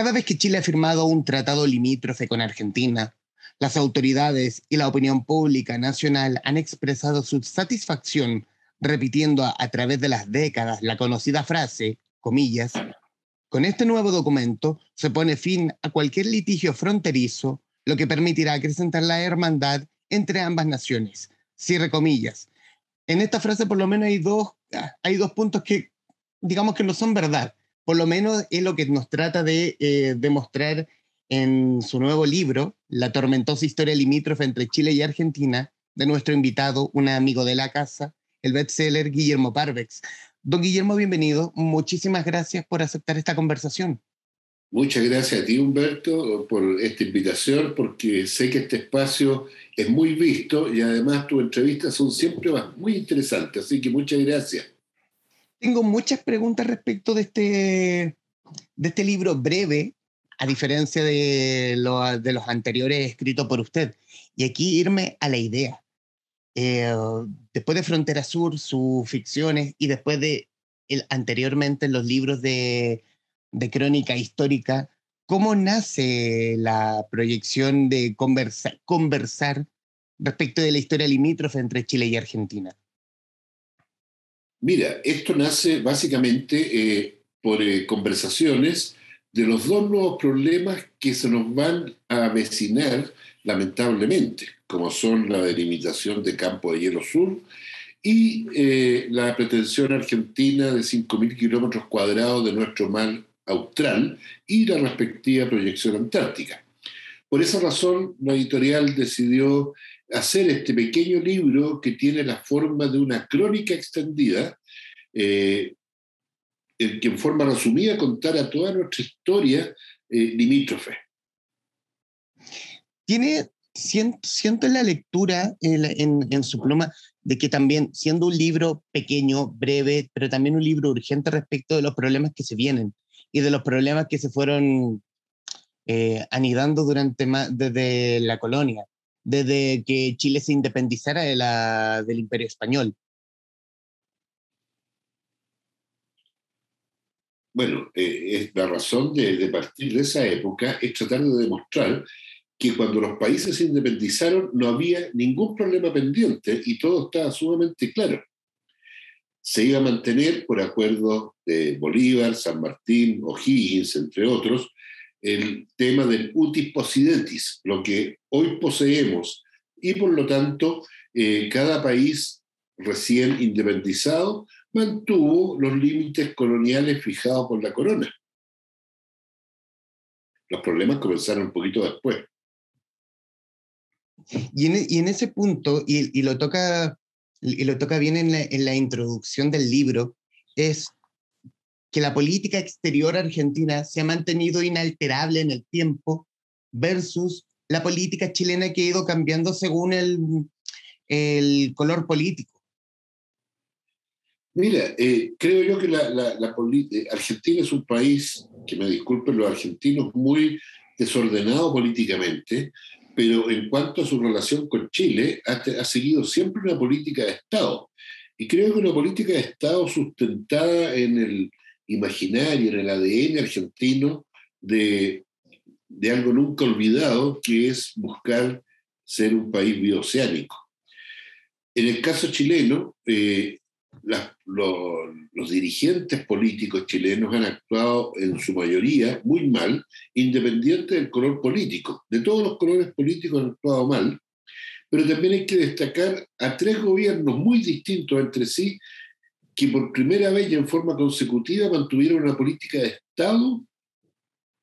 Cada vez que Chile ha firmado un tratado limítrofe con Argentina, las autoridades y la opinión pública nacional han expresado su satisfacción repitiendo a, través de las décadas la conocida frase, comillas, con este nuevo documento se pone fin a cualquier litigio fronterizo, lo que permitirá acrecentar la hermandad entre ambas naciones. Cierre comillas. En esta frase por lo menos hay dos, hay dos puntos que digamos que no son verdad. Por lo menos es lo que nos trata de eh, demostrar en su nuevo libro, La tormentosa historia limítrofe entre Chile y Argentina, de nuestro invitado, un amigo de la casa, el bestseller Guillermo Parvex. Don Guillermo, bienvenido. Muchísimas gracias por aceptar esta conversación. Muchas gracias a ti, Humberto, por esta invitación, porque sé que este espacio es muy visto y además tus entrevistas son siempre muy interesantes, así que muchas gracias. Tengo muchas preguntas respecto de este, de este libro breve a diferencia de, de los anteriores escritos por usted. Y aquí irme a la idea. Eh, después de Frontera Sur, sus ficciones, y después de el, anteriormente los libros de, de crónica histórica, ¿cómo nace la proyección de conversar respecto de la historia limítrofe entre Chile y Argentina? Mira, esto nace básicamente eh, por eh, conversaciones de los dos nuevos problemas que se nos van a avecinar, lamentablemente, como son la delimitación de Campo de Hielo Sur y eh, la pretensión argentina de 5.000 kilómetros cuadrados de nuestro mar austral y la respectiva proyección antártica. Por esa razón, la editorial decidió hacer este pequeño libro que tiene la forma de una crónica extendida, eh, que en forma resumida contara toda nuestra historia eh, limítrofe. Tiene, siento, en la lectura, en, su pluma, de que también, siendo un libro pequeño, breve, pero también un libro urgente respecto de los problemas que se vienen y de los problemas que se fueron eh, anidando durante desde la colonia, desde que Chile se independizara de la, del imperio español. Bueno, eh, la razón de, partir de esa época es tratar de demostrar que cuando los países se independizaron no había ningún problema pendiente y todo estaba sumamente claro. Se iba a mantener, por acuerdo de Bolívar, San Martín, O'Higgins, entre otros, el tema del utis possidetis, lo que hoy poseemos, y por lo tanto eh, cada país recién independizado mantuvo los límites coloniales fijados por la corona. Los problemas comenzaron un poquito después. Y en, ese punto, y, lo toca, bien en la introducción del libro, es que la política exterior argentina se ha mantenido inalterable en el tiempo versus la política chilena que ha ido cambiando según el, el color político. Mira, eh, creo yo que la, la, eh, Argentina es un país, que me disculpen los argentinos, muy desordenado políticamente, pero en cuanto a su relación con Chile, ha, ha, seguido siempre una política de Estado. Y creo que una política de Estado sustentada en el imaginario, en el ADN argentino, de, de algo nunca olvidado, que es buscar ser un país bioceánico. En el caso chileno, eh, los, dirigentes políticos chilenos han actuado en su mayoría muy mal, independiente del color político. De todos los colores políticos han actuado mal, pero también hay que destacar a tres gobiernos muy distintos entre sí que por primera vez y en forma consecutiva mantuvieron una política de Estado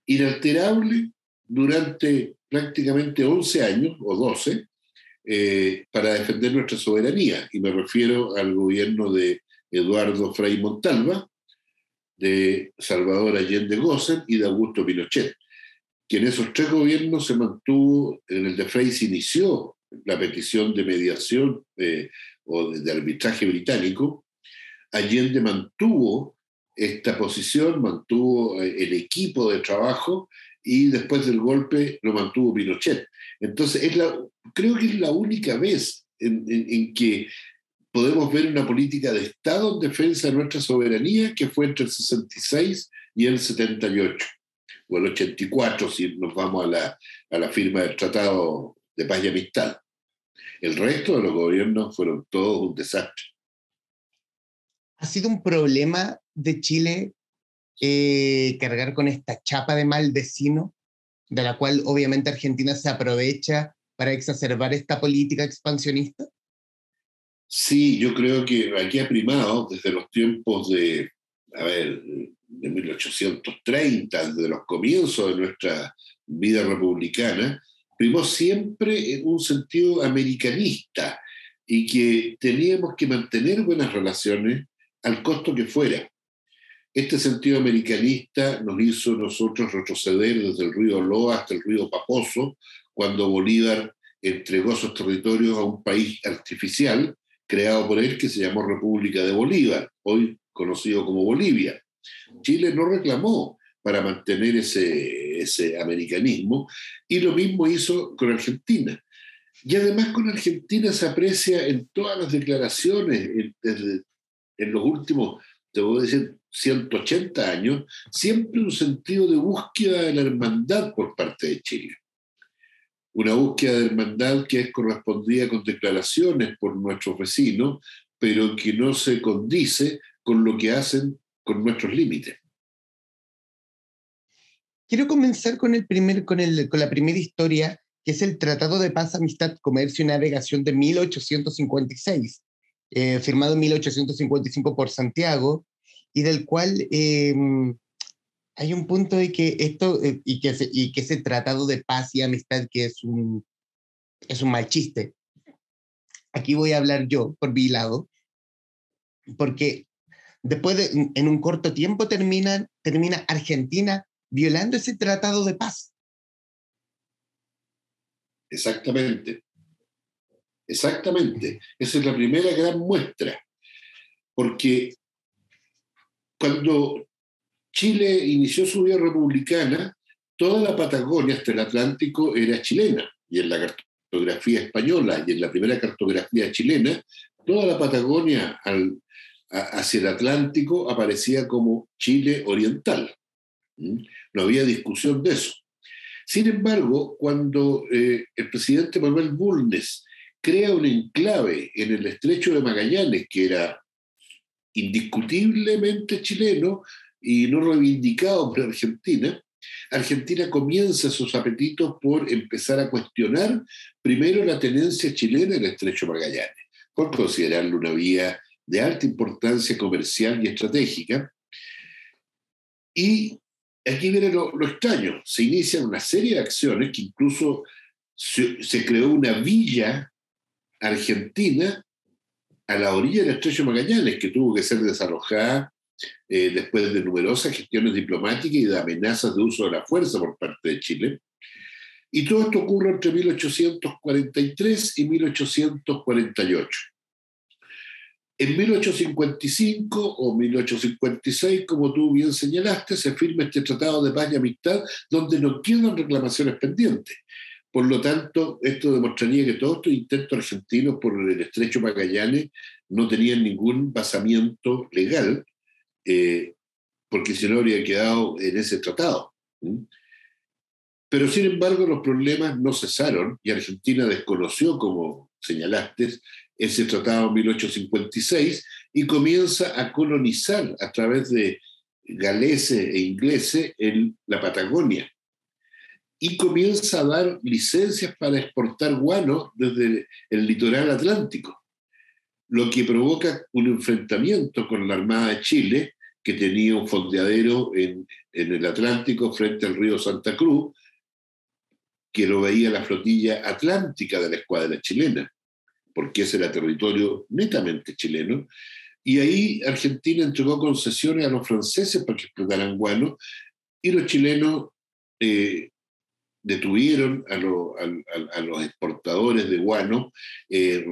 inalterable durante prácticamente 11 años o 12, eh, para defender nuestra soberanía. Y me refiero al gobierno de Eduardo Frei Montalva, de Salvador Allende Gossen y de Augusto Pinochet, que en esos tres gobiernos se mantuvo, en el de Frei se inició la petición de mediación eh, o de, arbitraje británico, Allende mantuvo esta posición, mantuvo eh, el equipo de trabajo y después del golpe lo mantuvo Pinochet. Entonces, es la, creo que es la única vez en, que podemos ver una política de Estado en defensa de nuestra soberanía que fue entre el 66 y el 78. o el 84 si nos vamos a la, a la firma del Tratado de Paz y Amistad. El resto de los gobiernos fueron todos un desastre. ¿Ha sido un problema de Chile eh, cargar con esta chapa de mal vecino, de la cual obviamente Argentina se aprovecha para exacerbar esta política expansionista? Sí, yo creo que aquí ha primado desde los tiempos de, a ver, de 1830, desde los comienzos de nuestra vida republicana, primó siempre un sentido americanista y que teníamos que mantener buenas relaciones al costo que fuera. Este sentido americanista nos hizo nosotros retroceder desde el río Loa hasta el río Paposo, cuando Bolívar entregó sus territorios a un país artificial creado por él que se llamó República de Bolívar, hoy conocido como Bolivia. Chile no reclamó para mantener ese, ese americanismo y lo mismo hizo con Argentina. Y además con Argentina se aprecia en todas las declaraciones, desde en los últimos, te voy a decir, 180 años, siempre un sentido de búsqueda de la hermandad por parte de Chile. Una búsqueda de hermandad que es correspondida con declaraciones por nuestros vecinos, pero que no se condice con lo que hacen con nuestros límites. Quiero comenzar con, el primer, con, el, con la primera historia, que es el Tratado de Paz, Amistad, Comercio y Navegación de 1856, eh, firmado en 1855 por Santiago, y del cual em, hay un punto de que esto, eh, y, que y que ese tratado de paz y amistad, que es un, es un mal chiste. Aquí voy a hablar yo, por mi lado, porque después de, en un corto tiempo termina, termina Argentina violando ese tratado de paz. Exactamente. Exactamente. Esa es la primera gran muestra. Porque cuando Chile inició su vida republicana, toda la Patagonia hasta el Atlántico era chilena. Y en la cartografía española y en la primera cartografía chilena, toda la Patagonia hacia el Atlántico aparecía como Chile oriental. ¿Mm? No había discusión de eso. Sin embargo, cuando eh, el presidente Manuel Bulnes crea un enclave en el estrecho de Magallanes, que era indiscutiblemente chileno y no reivindicado por Argentina, Argentina comienza sus apetitos por empezar a cuestionar primero la tenencia chilena en el estrecho Magallanes, por considerarlo una vía de alta importancia comercial y estratégica. Y aquí viene lo, extraño, se inician una serie de acciones que incluso se creó una villa Argentina a la orilla del estrecho Magallanes, que tuvo que ser desalojada eh, después de numerosas gestiones diplomáticas y de amenazas de uso de la fuerza por parte de Chile. Y todo esto ocurre entre 1843 y 1848. En 1855 o 1856, como tú bien señalaste, se firma este Tratado de Paz y Amistad, donde no quedan reclamaciones pendientes. Por lo tanto, esto demostraría que todos estos intentos argentinos por el estrecho Magallanes no tenían ningún basamiento legal, eh, porque si no habría quedado en ese tratado. Pero sin embargo, los problemas no cesaron y Argentina desconoció, como señalaste, ese tratado en 1856 y comienza a colonizar a través de galeses e ingleses en la Patagonia y comienza a dar licencias para exportar guano desde el litoral atlántico, lo que provoca un enfrentamiento con la Armada de Chile, que tenía un fondeadero en, en el Atlántico frente al río Santa Cruz, que lo veía la flotilla atlántica de la escuadra chilena, porque ese era territorio netamente chileno, y ahí Argentina entregó concesiones a los franceses para que explotaran guano, y los chilenos eh, detuvieron a, los exportadores de guano, eh,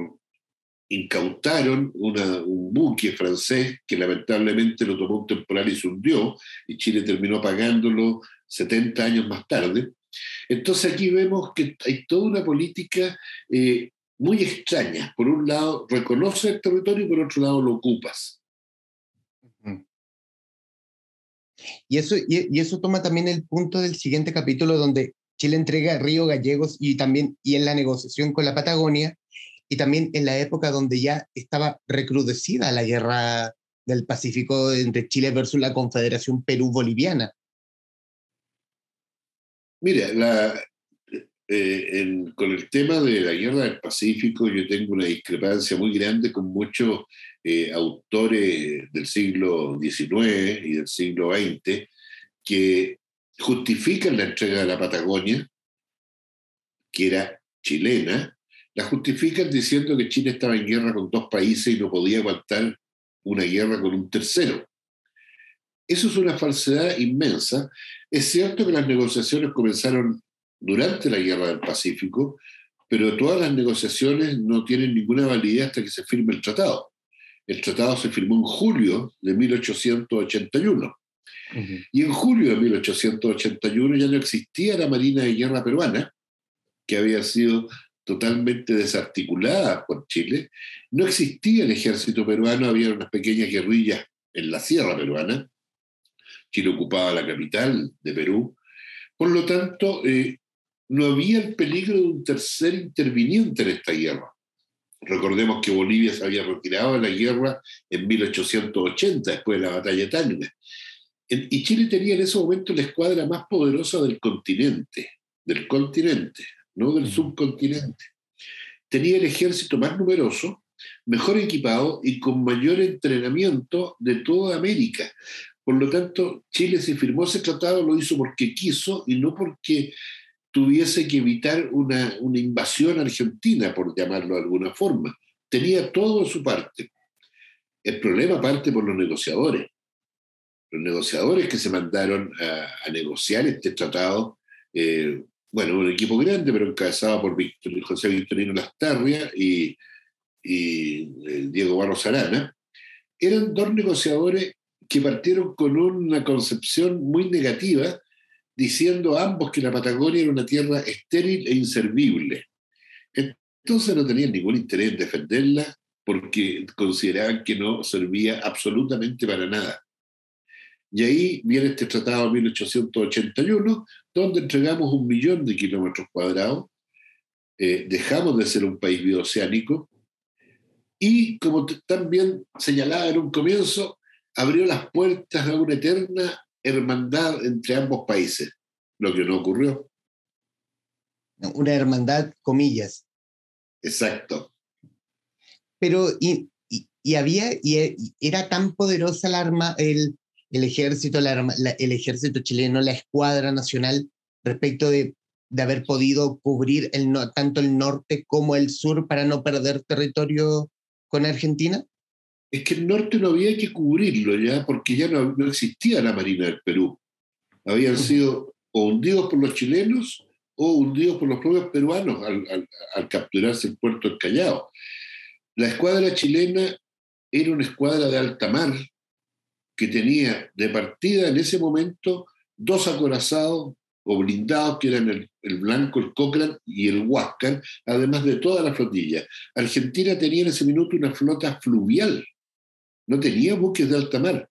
incautaron un buque francés que lamentablemente lo tomó un temporal y se hundió, y Chile terminó pagándolo 70 años más tarde. Entonces aquí vemos que hay toda una política eh, muy extraña. Por un lado, reconoce el territorio y por otro lado lo ocupas. Y eso, y, eso toma también el punto del siguiente capítulo donde Chile entrega Río Gallegos y también y en la negociación con la Patagonia y también en la época donde ya estaba recrudecida la guerra del Pacífico entre Chile versus la Confederación Perú-Boliviana. Mira, la, eh, con el tema de la guerra del Pacífico yo tengo una discrepancia muy grande con muchos eh, autores del siglo XIX y del siglo XX que justifican la entrega de la Patagonia, que era chilena, la justifican diciendo que Chile estaba en guerra con dos países y no podía aguantar una guerra con un tercero. Eso es una falsedad inmensa. Es cierto que las negociaciones comenzaron durante la Guerra del Pacífico, pero todas las negociaciones no tienen ninguna validez hasta que se firme el tratado. El tratado se firmó en julio de 1881. Y en julio de 1881 ya no existía la Marina de Guerra peruana, que había sido totalmente desarticulada por Chile. No existía el ejército peruano, había unas pequeñas guerrillas en la sierra peruana. Chile ocupaba la capital de Perú. Por lo tanto, eh, no había el peligro de un tercer interviniente en esta guerra. Recordemos que Bolivia se había retirado de la guerra en 1880, después de la batalla de Tacna. Y Chile tenía en ese momento la escuadra más poderosa del continente, del continente, no del subcontinente. Tenía el ejército más numeroso, mejor equipado y con mayor entrenamiento de toda América. Por lo tanto, Chile si firmó ese tratado lo hizo porque quiso y no porque tuviese que evitar una, una invasión argentina, por llamarlo de alguna forma. Tenía todo de su parte. El problema parte por los negociadores. Los negociadores que se mandaron a, negociar este tratado, eh, bueno, un equipo grande, pero encabezado por José Victorino Lastarria y, y eh, Diego Barros Arana, eran dos negociadores que partieron con una concepción muy negativa diciendo ambos que la Patagonia era una tierra estéril e inservible. Entonces no tenían ningún interés en defenderla porque consideraban que no servía absolutamente para nada. Y ahí viene este tratado de 1881, donde entregamos un millón de kilómetros cuadrados, eh, dejamos de ser un país bioceánico y, como también señalaba en un comienzo, abrió las puertas a una eterna hermandad entre ambos países, lo que no ocurrió. Una hermandad, comillas. Exacto. Pero, y, y, había, y era tan poderosa la arma, el, el ejército, la, el ejército chileno, la escuadra nacional, respecto de, de haber podido cubrir el, tanto el norte como el sur para no perder territorio con Argentina? es que el norte no había que cubrirlo ya, porque ya no, existía la Marina del Perú. Habían sido o hundidos por los chilenos o hundidos por los propios peruanos al, capturarse el puerto del Callao. La escuadra chilena era una escuadra de alta mar que tenía de partida en ese momento dos acorazados o blindados, que eran el, Blanco, el Cochrane y el Huáscar, además de toda la flotilla. Argentina tenía en ese minuto una flota fluvial no tenía buques de alta mar,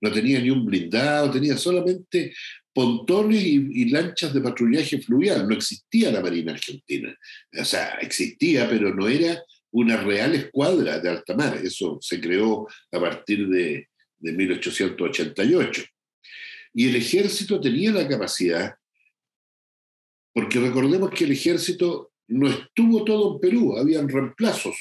no tenía ni un blindado, tenía solamente pontones y, lanchas de patrullaje fluvial. No existía la Marina Argentina. O sea, existía, pero no era una real escuadra de alta mar. Eso se creó a partir de, de 1888. Y el ejército tenía la capacidad, porque recordemos que el ejército no estuvo todo en Perú, habían reemplazos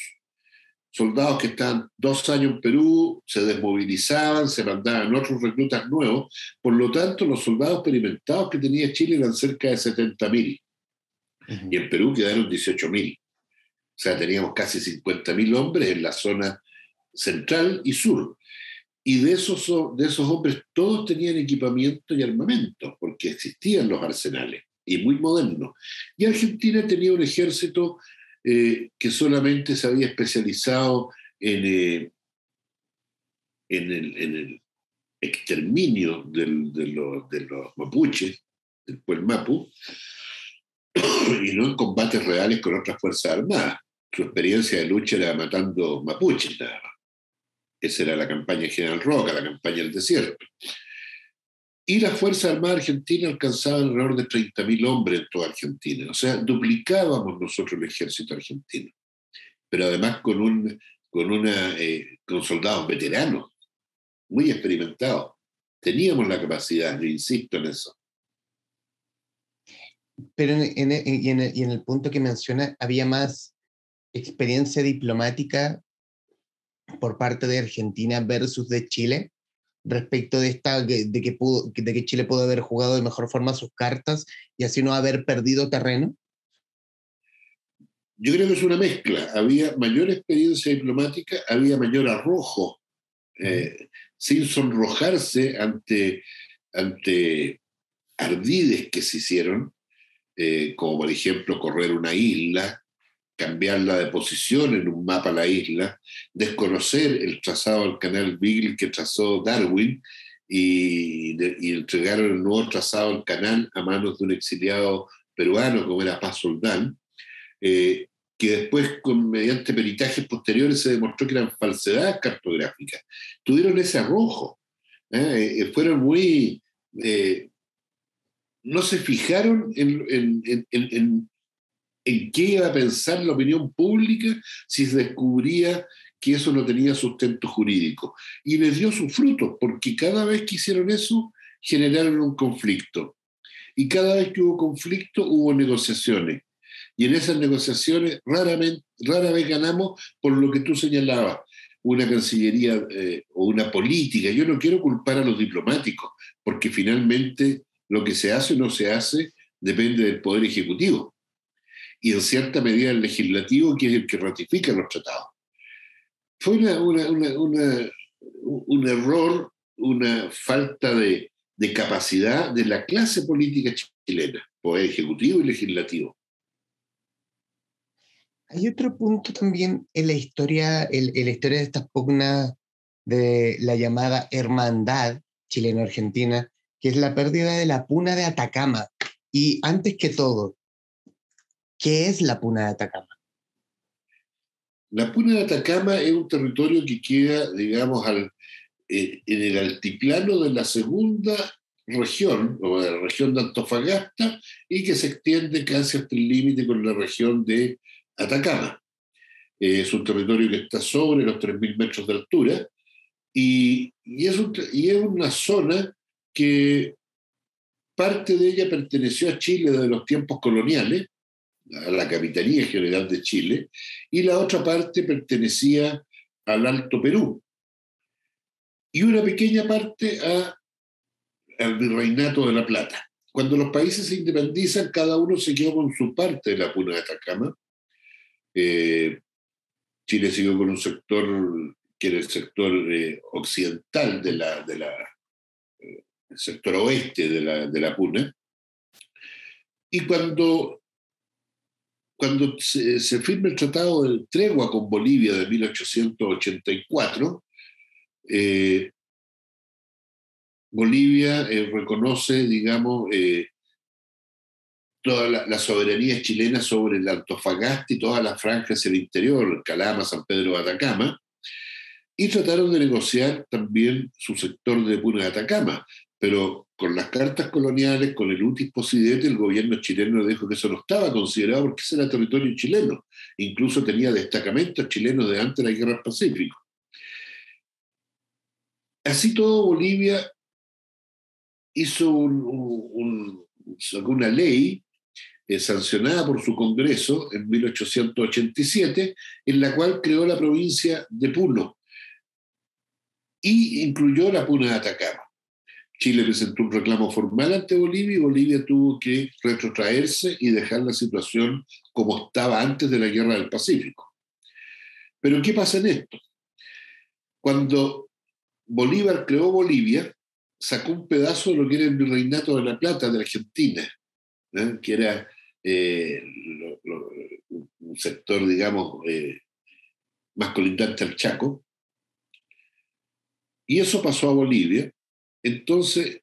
soldados que estaban dos años en Perú se desmovilizaban, se mandaban otros reclutas nuevos. Por lo tanto, los soldados experimentados que tenía Chile eran cerca de 70.000. Y en Perú quedaron 18.000. O sea, teníamos casi 50.000 hombres en la zona central y sur. Y de esos, de esos hombres todos tenían equipamiento y armamento, porque existían los arsenales, y muy modernos. Y Argentina tenía un ejército eh, que solamente se había especializado en, eh, en, el, exterminio de, los, de, los, mapuches, del pueblo mapu, y no en combates reales con otras fuerzas armadas. Su experiencia de lucha era matando mapuches nada más. Esa era la campaña General Roca, la campaña del desierto. Y las Fuerzas Armadas Argentinas alcanzaban alrededor de 30.000 hombres en toda Argentina. O sea, duplicábamos nosotros el ejército argentino. Pero además con, un, con, una, eh, con soldados veteranos, muy experimentados. Teníamos la capacidad, yo insisto en eso. Pero en, y en el punto que menciona, había más experiencia diplomática por parte de Argentina versus de Chile respecto de esta de que pudo de que Chile pudo haber jugado de mejor forma sus cartas y así no haber perdido terreno? Yo creo que es una mezcla. Había mayor experiencia diplomática, había mayor arrojo, eh, sin sonrojarse ante, ante ardides que se hicieron, eh, como por ejemplo correr una isla, cambiarla de posición en un mapa la isla, desconocer el trazado del canal Beagle que trazó Darwin y, y entregaron el nuevo trazado del canal a manos de un exiliado peruano como era Paz Soldán, eh, que después, mediante peritajes posteriores, se demostró que eran falsedades cartográficas. Tuvieron ese arrojo, ¿eh? Eh, fueron muy... no se fijaron en qué iba a pensar la opinión pública si se descubría que eso no tenía sustento jurídico. Y les dio sus frutos, porque cada vez que hicieron eso, generaron un conflicto. Y cada vez que hubo conflicto, hubo negociaciones. Y en esas negociaciones raramente, rara vez ganamos por lo que tú señalabas, una cancillería eh, o una política. Yo no quiero culpar a los diplomáticos, porque finalmente lo que se hace o no se hace depende del Poder Ejecutivo y en cierta medida el legislativo, que es el que ratifica los tratados. Fue un error, una falta de, capacidad de la clase política chilena, poder ejecutivo y legislativo. Hay otro punto también en la historia, en, la historia de estas pugnas de la llamada hermandad chileno-argentina, que es la pérdida de la puna de Atacama. Y antes que todo, ¿Qué es la Puna de Atacama? La Puna de Atacama es un territorio que queda, digamos, al, eh, en el altiplano de la segunda región, o de la región de Antofagasta, y que se extiende casi hasta el límite con la región de Atacama. Eh, es un territorio que está sobre los 3.000 metros de altura y, es y es una zona que parte de ella perteneció a Chile desde los tiempos coloniales a la Capitanía General de Chile, y la otra parte pertenecía al Alto Perú, y una pequeña parte a, al Virreinato de la Plata. Cuando los países se independizan, cada uno se quedó con su parte de la puna de Atacama. Eh, Chile siguió con un sector que era el sector eh, occidental de la, de la eh, el sector oeste de la, de la puna. Y cuando cuando se, firma el Tratado de Tregua con Bolivia de 1884, eh, Bolivia eh, reconoce, digamos, eh, toda la, soberanía chilena sobre el Antofagasta y todas las franjas del interior, Calama, San Pedro Atacama, y trataron de negociar también su sector de Puna de Atacama, pero con las cartas coloniales, con el utis possidetis, el gobierno chileno dijo que eso no estaba considerado porque ese era territorio chileno. Incluso tenía destacamentos chilenos de antes de la Guerra del Pacífico. Así todo, Bolivia hizo una ley eh, sancionada por su Congreso en 1887, en la cual creó la provincia de Puno y incluyó la Puna de Atacama. Chile presentó un reclamo formal ante Bolivia y Bolivia tuvo que retrotraerse y dejar la situación como estaba antes de la Guerra del Pacífico. Pero ¿qué pasa en esto? Cuando Bolívar creó Bolivia, sacó un pedazo de lo que era el Virreinato de la Plata de Argentina, ¿eh? que era eh, un sector, digamos, eh, más colindante al Chaco. Y eso pasó a Bolivia entonces,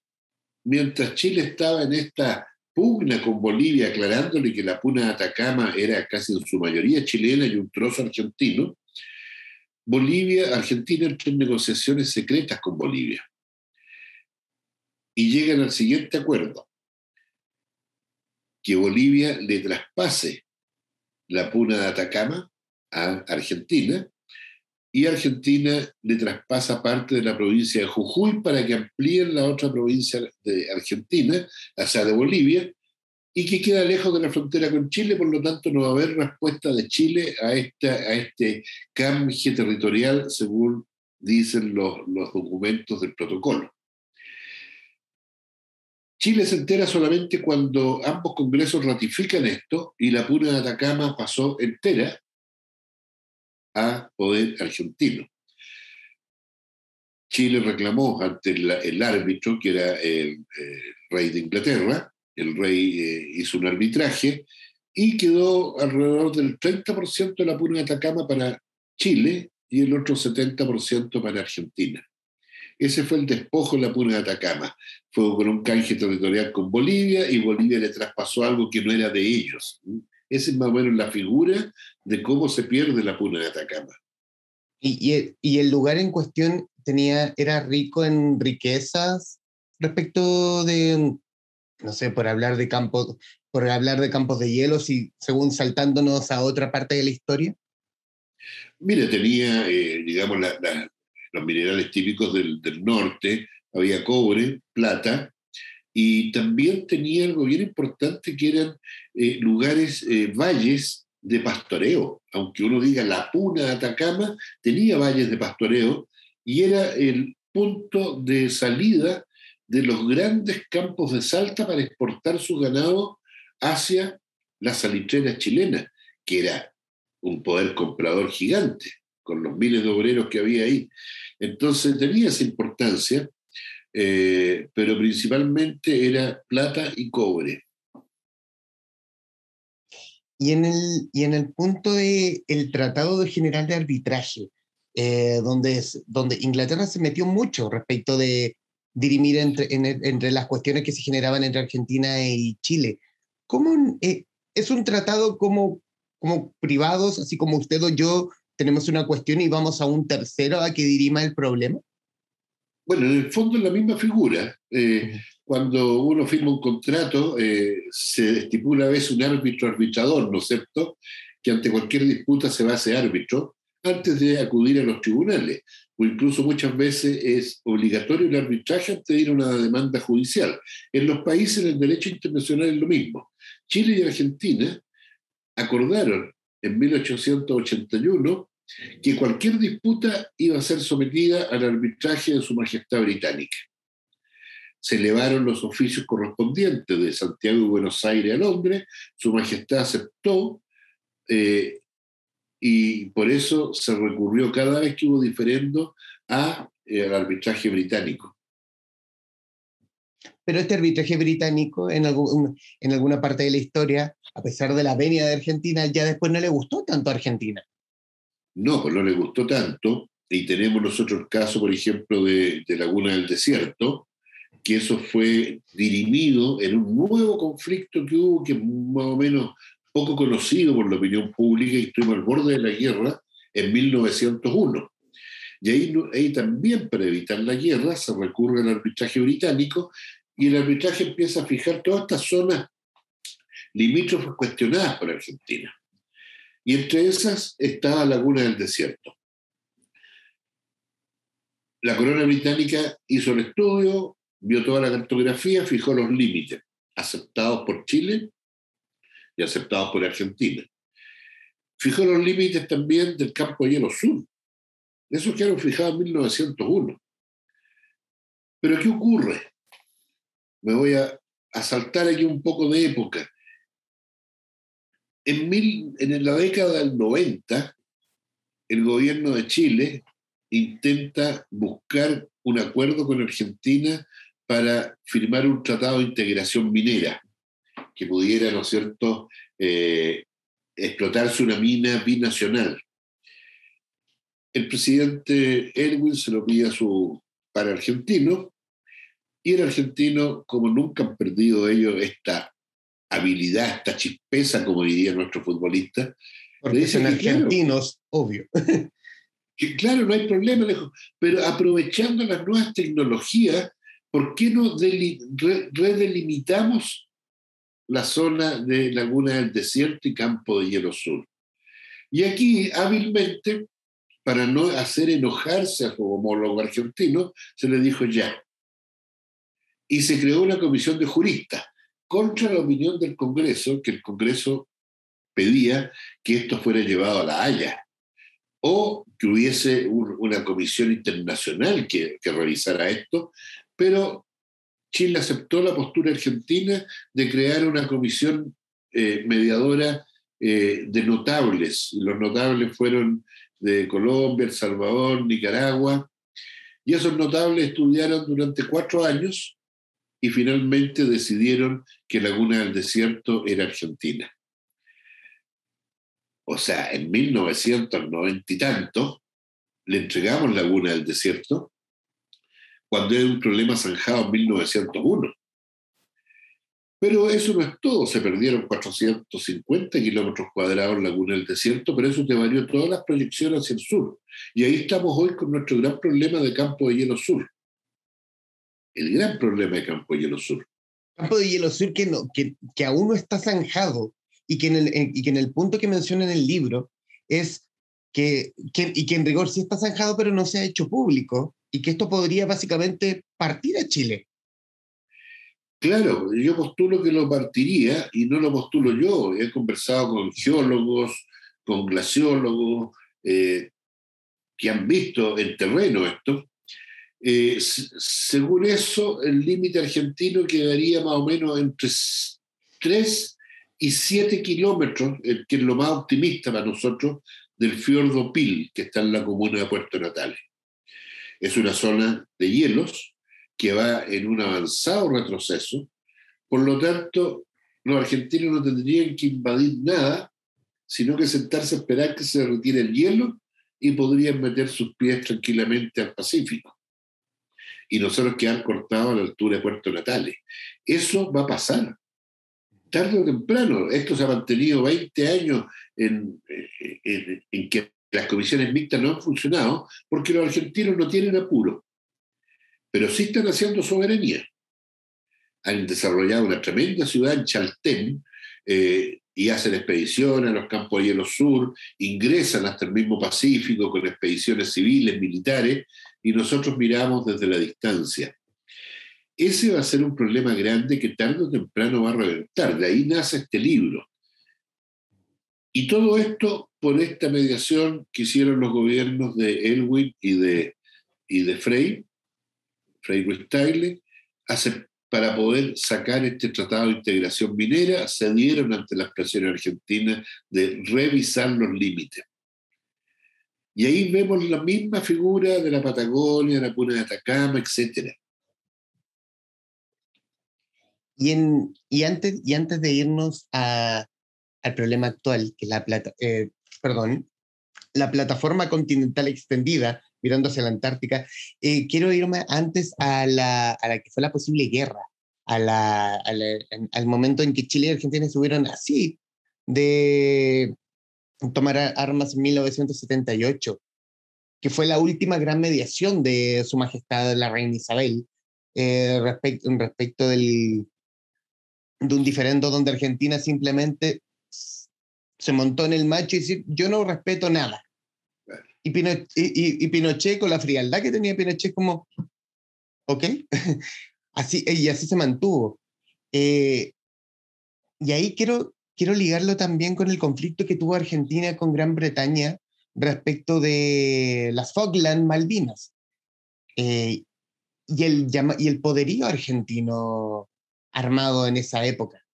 mientras Chile estaba en esta pugna con Bolivia, aclarándole que la puna de Atacama era casi en su mayoría chilena y un trozo argentino, Bolivia, Argentina entró en negociaciones secretas con Bolivia. y llegan al siguiente acuerdo, que Bolivia le traspase la puna de Atacama a Argentina y Argentina le traspasa parte de la provincia de Jujuy para que amplíen la otra provincia de Argentina, o sea, de Bolivia, y que queda lejos de la frontera con Chile, por lo tanto no va a haber respuesta de Chile a, este cambio territorial, según dicen los, los documentos del protocolo. Chile se entera solamente cuando ambos congresos ratifican esto y la puna de Atacama pasó entera a poder argentino. Chile reclamó ante el, árbitro, que era el, rey de Inglaterra, el rey eh, hizo un arbitraje y quedó alrededor del 30% de la puna de Atacama para Chile y el otro 70% para Argentina. Ese fue el despojo de la puna de Atacama. Fue con un canje territorial con Bolivia y Bolivia le traspasó algo que no era de ellos. Esa es más o menos la figura de cómo se pierde la puna de Atacama. ¿Y, y, el lugar en cuestión tenía, era rico en riquezas respecto de, no sé, por hablar de campos, por hablar de campos de hielo, si, según saltándonos a otra parte de la historia? Mira, tenía, eh, digamos, los minerales típicos del, del, norte, había cobre, plata, y también tenía algo bien importante que eran eh, lugares, eh, valles de pastoreo. Aunque uno diga la puna de Atacama, tenía valles de pastoreo y era el punto de salida de los grandes campos de Salta para exportar su ganado hacia la salitrera chilena, que era un poder comprador gigante, con los miles de obreros que había ahí. Entonces tenía esa importancia eh, pero principalmente era plata y cobre. Y en el, y en el punto del el Tratado General de Arbitraje, eh, donde, donde Inglaterra se metió mucho respecto de dirimir entre, entre las cuestiones que se generaban entre Argentina y Chile. ¿Cómo eh, es un tratado como, como privados, así como usted o yo tenemos una cuestión y vamos a un tercero a que dirima el problema? Bueno, en el fondo es la misma figura. Eh, cuando uno firma un contrato, eh, se estipula a veces un árbitro arbitrador, ¿no es cierto? Que ante cualquier disputa se va a ese árbitro antes de acudir a los tribunales. O incluso muchas veces es obligatorio el arbitraje antes de ir a una demanda judicial. En los países el derecho internacional es lo mismo. Chile y Argentina acordaron en 1881 que cualquier disputa iba a ser sometida al arbitraje de Su Majestad Británica. Se elevaron los oficios correspondientes de Santiago y Buenos Aires a Londres, Su Majestad aceptó eh, y por eso se recurrió cada vez que hubo diferendo a, eh, al arbitraje británico. Pero este arbitraje británico, en, en alguna parte de la historia, a pesar de la venia de Argentina, ya después no le gustó tanto a Argentina. No, pues no le gustó tanto. Y tenemos nosotros el caso, por ejemplo, de, Laguna del Desierto, que eso fue dirimido en un nuevo conflicto que hubo, que más o menos poco conocido por la opinión pública y estuvimos al borde de la guerra en 1901. Y ahí, ahí también, para evitar la guerra, se recurre al arbitraje británico y el arbitraje empieza a fijar todas estas zonas limítrofes cuestionadas por Argentina. Y entre esas estaba Laguna del Desierto. La corona británica hizo el estudio, vio toda la cartografía, fijó los límites, aceptados por Chile y aceptados por Argentina. Fijó los límites también del campo hielo sur. Esos quedaron fijados en 1901. Pero ¿qué ocurre? Me voy a, a saltar aquí un poco de época en, la década del 90, el gobierno de Chile intenta buscar un acuerdo con Argentina para firmar un tratado de integración minera que pudiera, ¿no es cierto?, eh, explotarse una mina binacional. El presidente Erwin se lo pide a su para argentino y el argentino, como nunca han perdido ellos esta habilidad, esta chispeza, como diría nuestro futbolista. Porque son argentinos, obvio. Que, claro, no hay problema, pero aprovechando las nuevas tecnologías, ¿por qué no redelimitamos la zona de Laguna del Desierto y Campo de Hielo Sur? Y aquí, hábilmente, para no hacer enojarse a su homólogo argentino, se le dijo ya. Y se creó una comisión de juristas contra la opinión del Congreso, que el Congreso pedía que esto fuera llevado a la Haya o que hubiese una comisión internacional que, revisara esto, pero Chile aceptó la postura argentina de crear una comisión eh, mediadora eh, de notables. Los notables fueron de Colombia, El Salvador, Nicaragua, y esos notables estudiaron durante cuatro años y finalmente decidieron que Laguna del Desierto era Argentina. O sea, en 1990 y tanto, le entregamos Laguna del Desierto, cuando era un problema zanjado en 1901. Pero eso no es todo, se perdieron 450 kilómetros cuadrados en Laguna del Desierto, pero eso te varió todas las proyecciones hacia el sur. Y ahí estamos hoy con nuestro gran problema de campo de hielo sur. El gran problema de campo de hielo sur. Campo de hielo sur que, no, que, que aún no está zanjado y que en el, y que en el punto que menciona en el libro es que, que, y que en rigor sí está zanjado, pero no se ha hecho público, y que esto podría básicamente partir a Chile. Claro, yo postulo que lo partiría y no lo postulo yo. He conversado con geólogos, con glaciólogos eh, que han visto en terreno esto. Eh, según eso, el límite argentino quedaría más o menos entre 3 y 7 kilómetros, que es lo más optimista para nosotros, del fiordo Pil, que está en la comuna de Puerto Natales. Es una zona de hielos que va en un avanzado retroceso, por lo tanto, los argentinos no tendrían que invadir nada, sino que sentarse a esperar que se retire el hielo y podrían meter sus pies tranquilamente al Pacífico. Y nosotros quedar cortados a la altura de Puerto Natales. Eso va a pasar tarde o temprano. Esto se ha mantenido 20 años en, que las comisiones mixtas no han funcionado porque los argentinos no tienen apuro, pero sí están haciendo soberanía. Han desarrollado una tremenda ciudad en Chaltén eh, y hacen expediciones a los campos de hielo sur, ingresan hasta el mismo Pacífico con expediciones civiles, militares, y nosotros miramos desde la distancia ese va a ser un problema grande que tarde o temprano va a reventar. De ahí nace este libro. Y todo esto por esta mediación que hicieron los gobiernos de Elwin y de, y de Frey, Frey hace, para poder sacar este tratado de integración minera, se dieron ante las presiones argentinas de revisar los límites. Y ahí vemos la misma figura de la Patagonia, de la Puna de Atacama, etcétera. Y, antes, y antes de irnos al problema actual, que la plata, eh, perdón, la plataforma continental extendida, mirando hacia la Antártica, eh, quiero irme antes a la, a la que fue la posible guerra, a la, al momento en que Chile y Argentina estuvieron así de tomar armas en 1978, que fue la última gran mediación de Su Majestad la Reina Isabel eh, respecto, respecto del, de un diferendo donde Argentina simplemente se montó en el macho y dice, yo no respeto nada. Y, Pinochet, y, Pinochet, con la frialdad que tenía Pinochet, como, ok, así, y así se mantuvo. Eh, y ahí quiero, quiero ligarlo también con el conflicto que tuvo Argentina con Gran Bretaña respecto de las Falkland Malvinas. Eh, y, el, y el poderío argentino armado en esa época.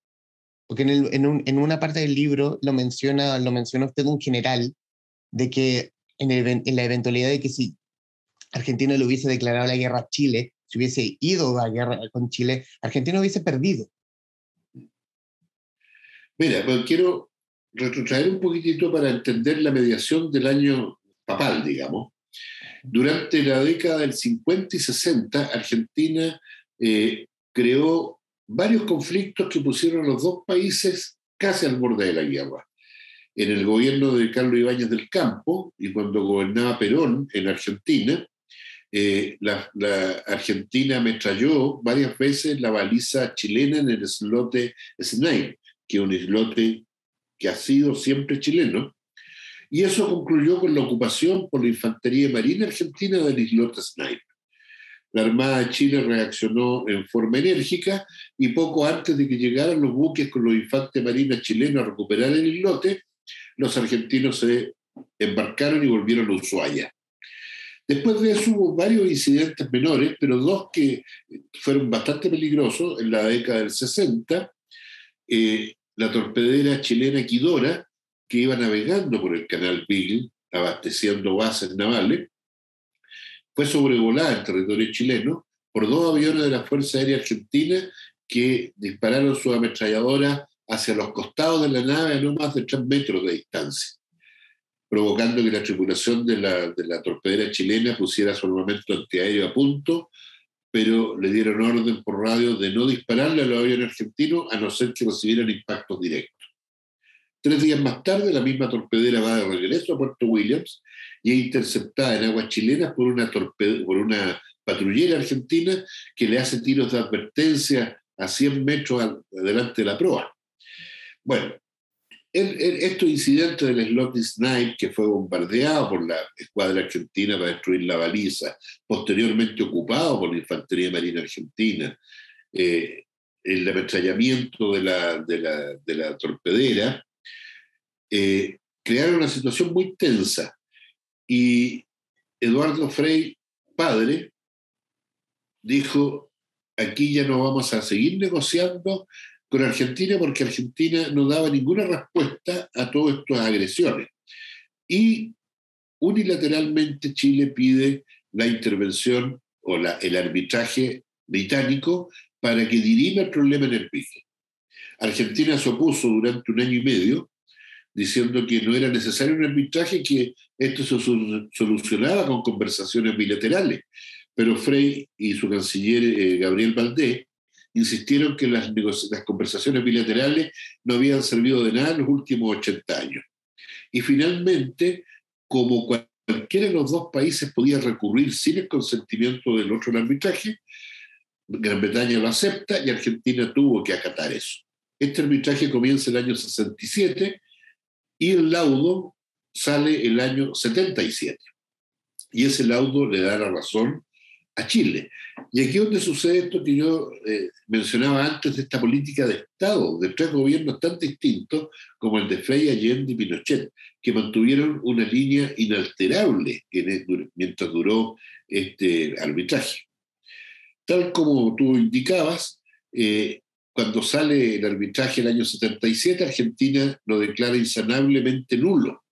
Porque en, el, en, un, en, una parte del libro lo menciona, lo menciona usted un general de que en, el, en, la eventualidad de que si Argentina le hubiese declarado la guerra a Chile, si hubiese ido a guerra con Chile, Argentina hubiese perdido. Mira, pues quiero retrotraer un poquitito para entender la mediación del año papal, digamos. Durante la década del 50 y 60, Argentina eh, creó varios conflictos que pusieron a los dos países casi al borde de la guerra. En el gobierno de Carlos Ibáñez del Campo y cuando gobernaba Perón en Argentina, eh, la, Argentina ametralló varias veces la baliza chilena en el islote Snipe, que un islote que ha sido siempre chileno, y eso concluyó con la ocupación por la Infantería Marina Argentina del islote Snipe. La Armada de Chile reaccionó en forma enérgica y poco antes de que llegaran los buques con los infantes marinas chilenos a recuperar el islote, los argentinos se embarcaron y volvieron a Ushuaia. Después de eso hubo varios incidentes menores, pero dos que fueron bastante peligrosos en la década del 60. Eh, la torpedera chilena Quidora, que iba navegando por el canal Beagle, abasteciendo bases navales, fue sobrevolada en territorio chileno por dos aviones de la Fuerza Aérea Argentina que dispararon su ametralladora hacia los costados de la nave a no más de tres metros de distancia provocando que la tripulación de la, de la torpedera chilena pusiera su armamento antiaéreo a punto, pero le dieron orden por radio de no dispararle a los aviones argentinos a no ser que recibieran impactos directos. Tres días más tarde, la misma torpedera va de regreso a Puerto Williams y es interceptada en aguas chilenas por una, patrullera argentina que le hace tiros de advertencia a 100 metros adelante de la proa. Bueno, estos incidentes del slot Snipe, que fue bombardeado por la escuadra argentina para destruir la baliza, posteriormente ocupado por la Infantería Marina Argentina, eh, el ametrallamiento de la, de la, torpedera, eh, crearon una situación muy tensa. Y Eduardo Frei, padre, dijo, aquí ya no vamos a seguir negociando con Argentina porque Argentina no daba ninguna respuesta a todas estas agresiones. Y unilateralmente Chile pide la intervención o el arbitraje británico para que dirima el problema en el pique. Argentina se opuso durante un año y medio diciendo que no era necesario un arbitraje, que esto se solucionaba con conversaciones bilaterales. Pero Frey y su canciller eh, Gabriel Valdés insistieron que las, conversaciones bilaterales no habían servido de nada en los últimos 80 años. Y finalmente, como cualquiera de los dos países podía recurrir sin el consentimiento del otro al arbitraje, Gran Bretaña lo acepta y Argentina tuvo que acatar eso. Este arbitraje comienza el año 67 y el laudo sale el año 77. Y ese laudo le da la razón a Chile. Y aquí es donde sucede esto que yo eh, mencionaba antes de esta política de Estado, de tres gobiernos tan distintos como el de Frei, Allende y Pinochet, que mantuvieron una línea inalterable mientras duró este arbitraje. Tal como tú indicabas, eh, cuando sale el arbitraje el año 77, Argentina lo declara insanablemente nulo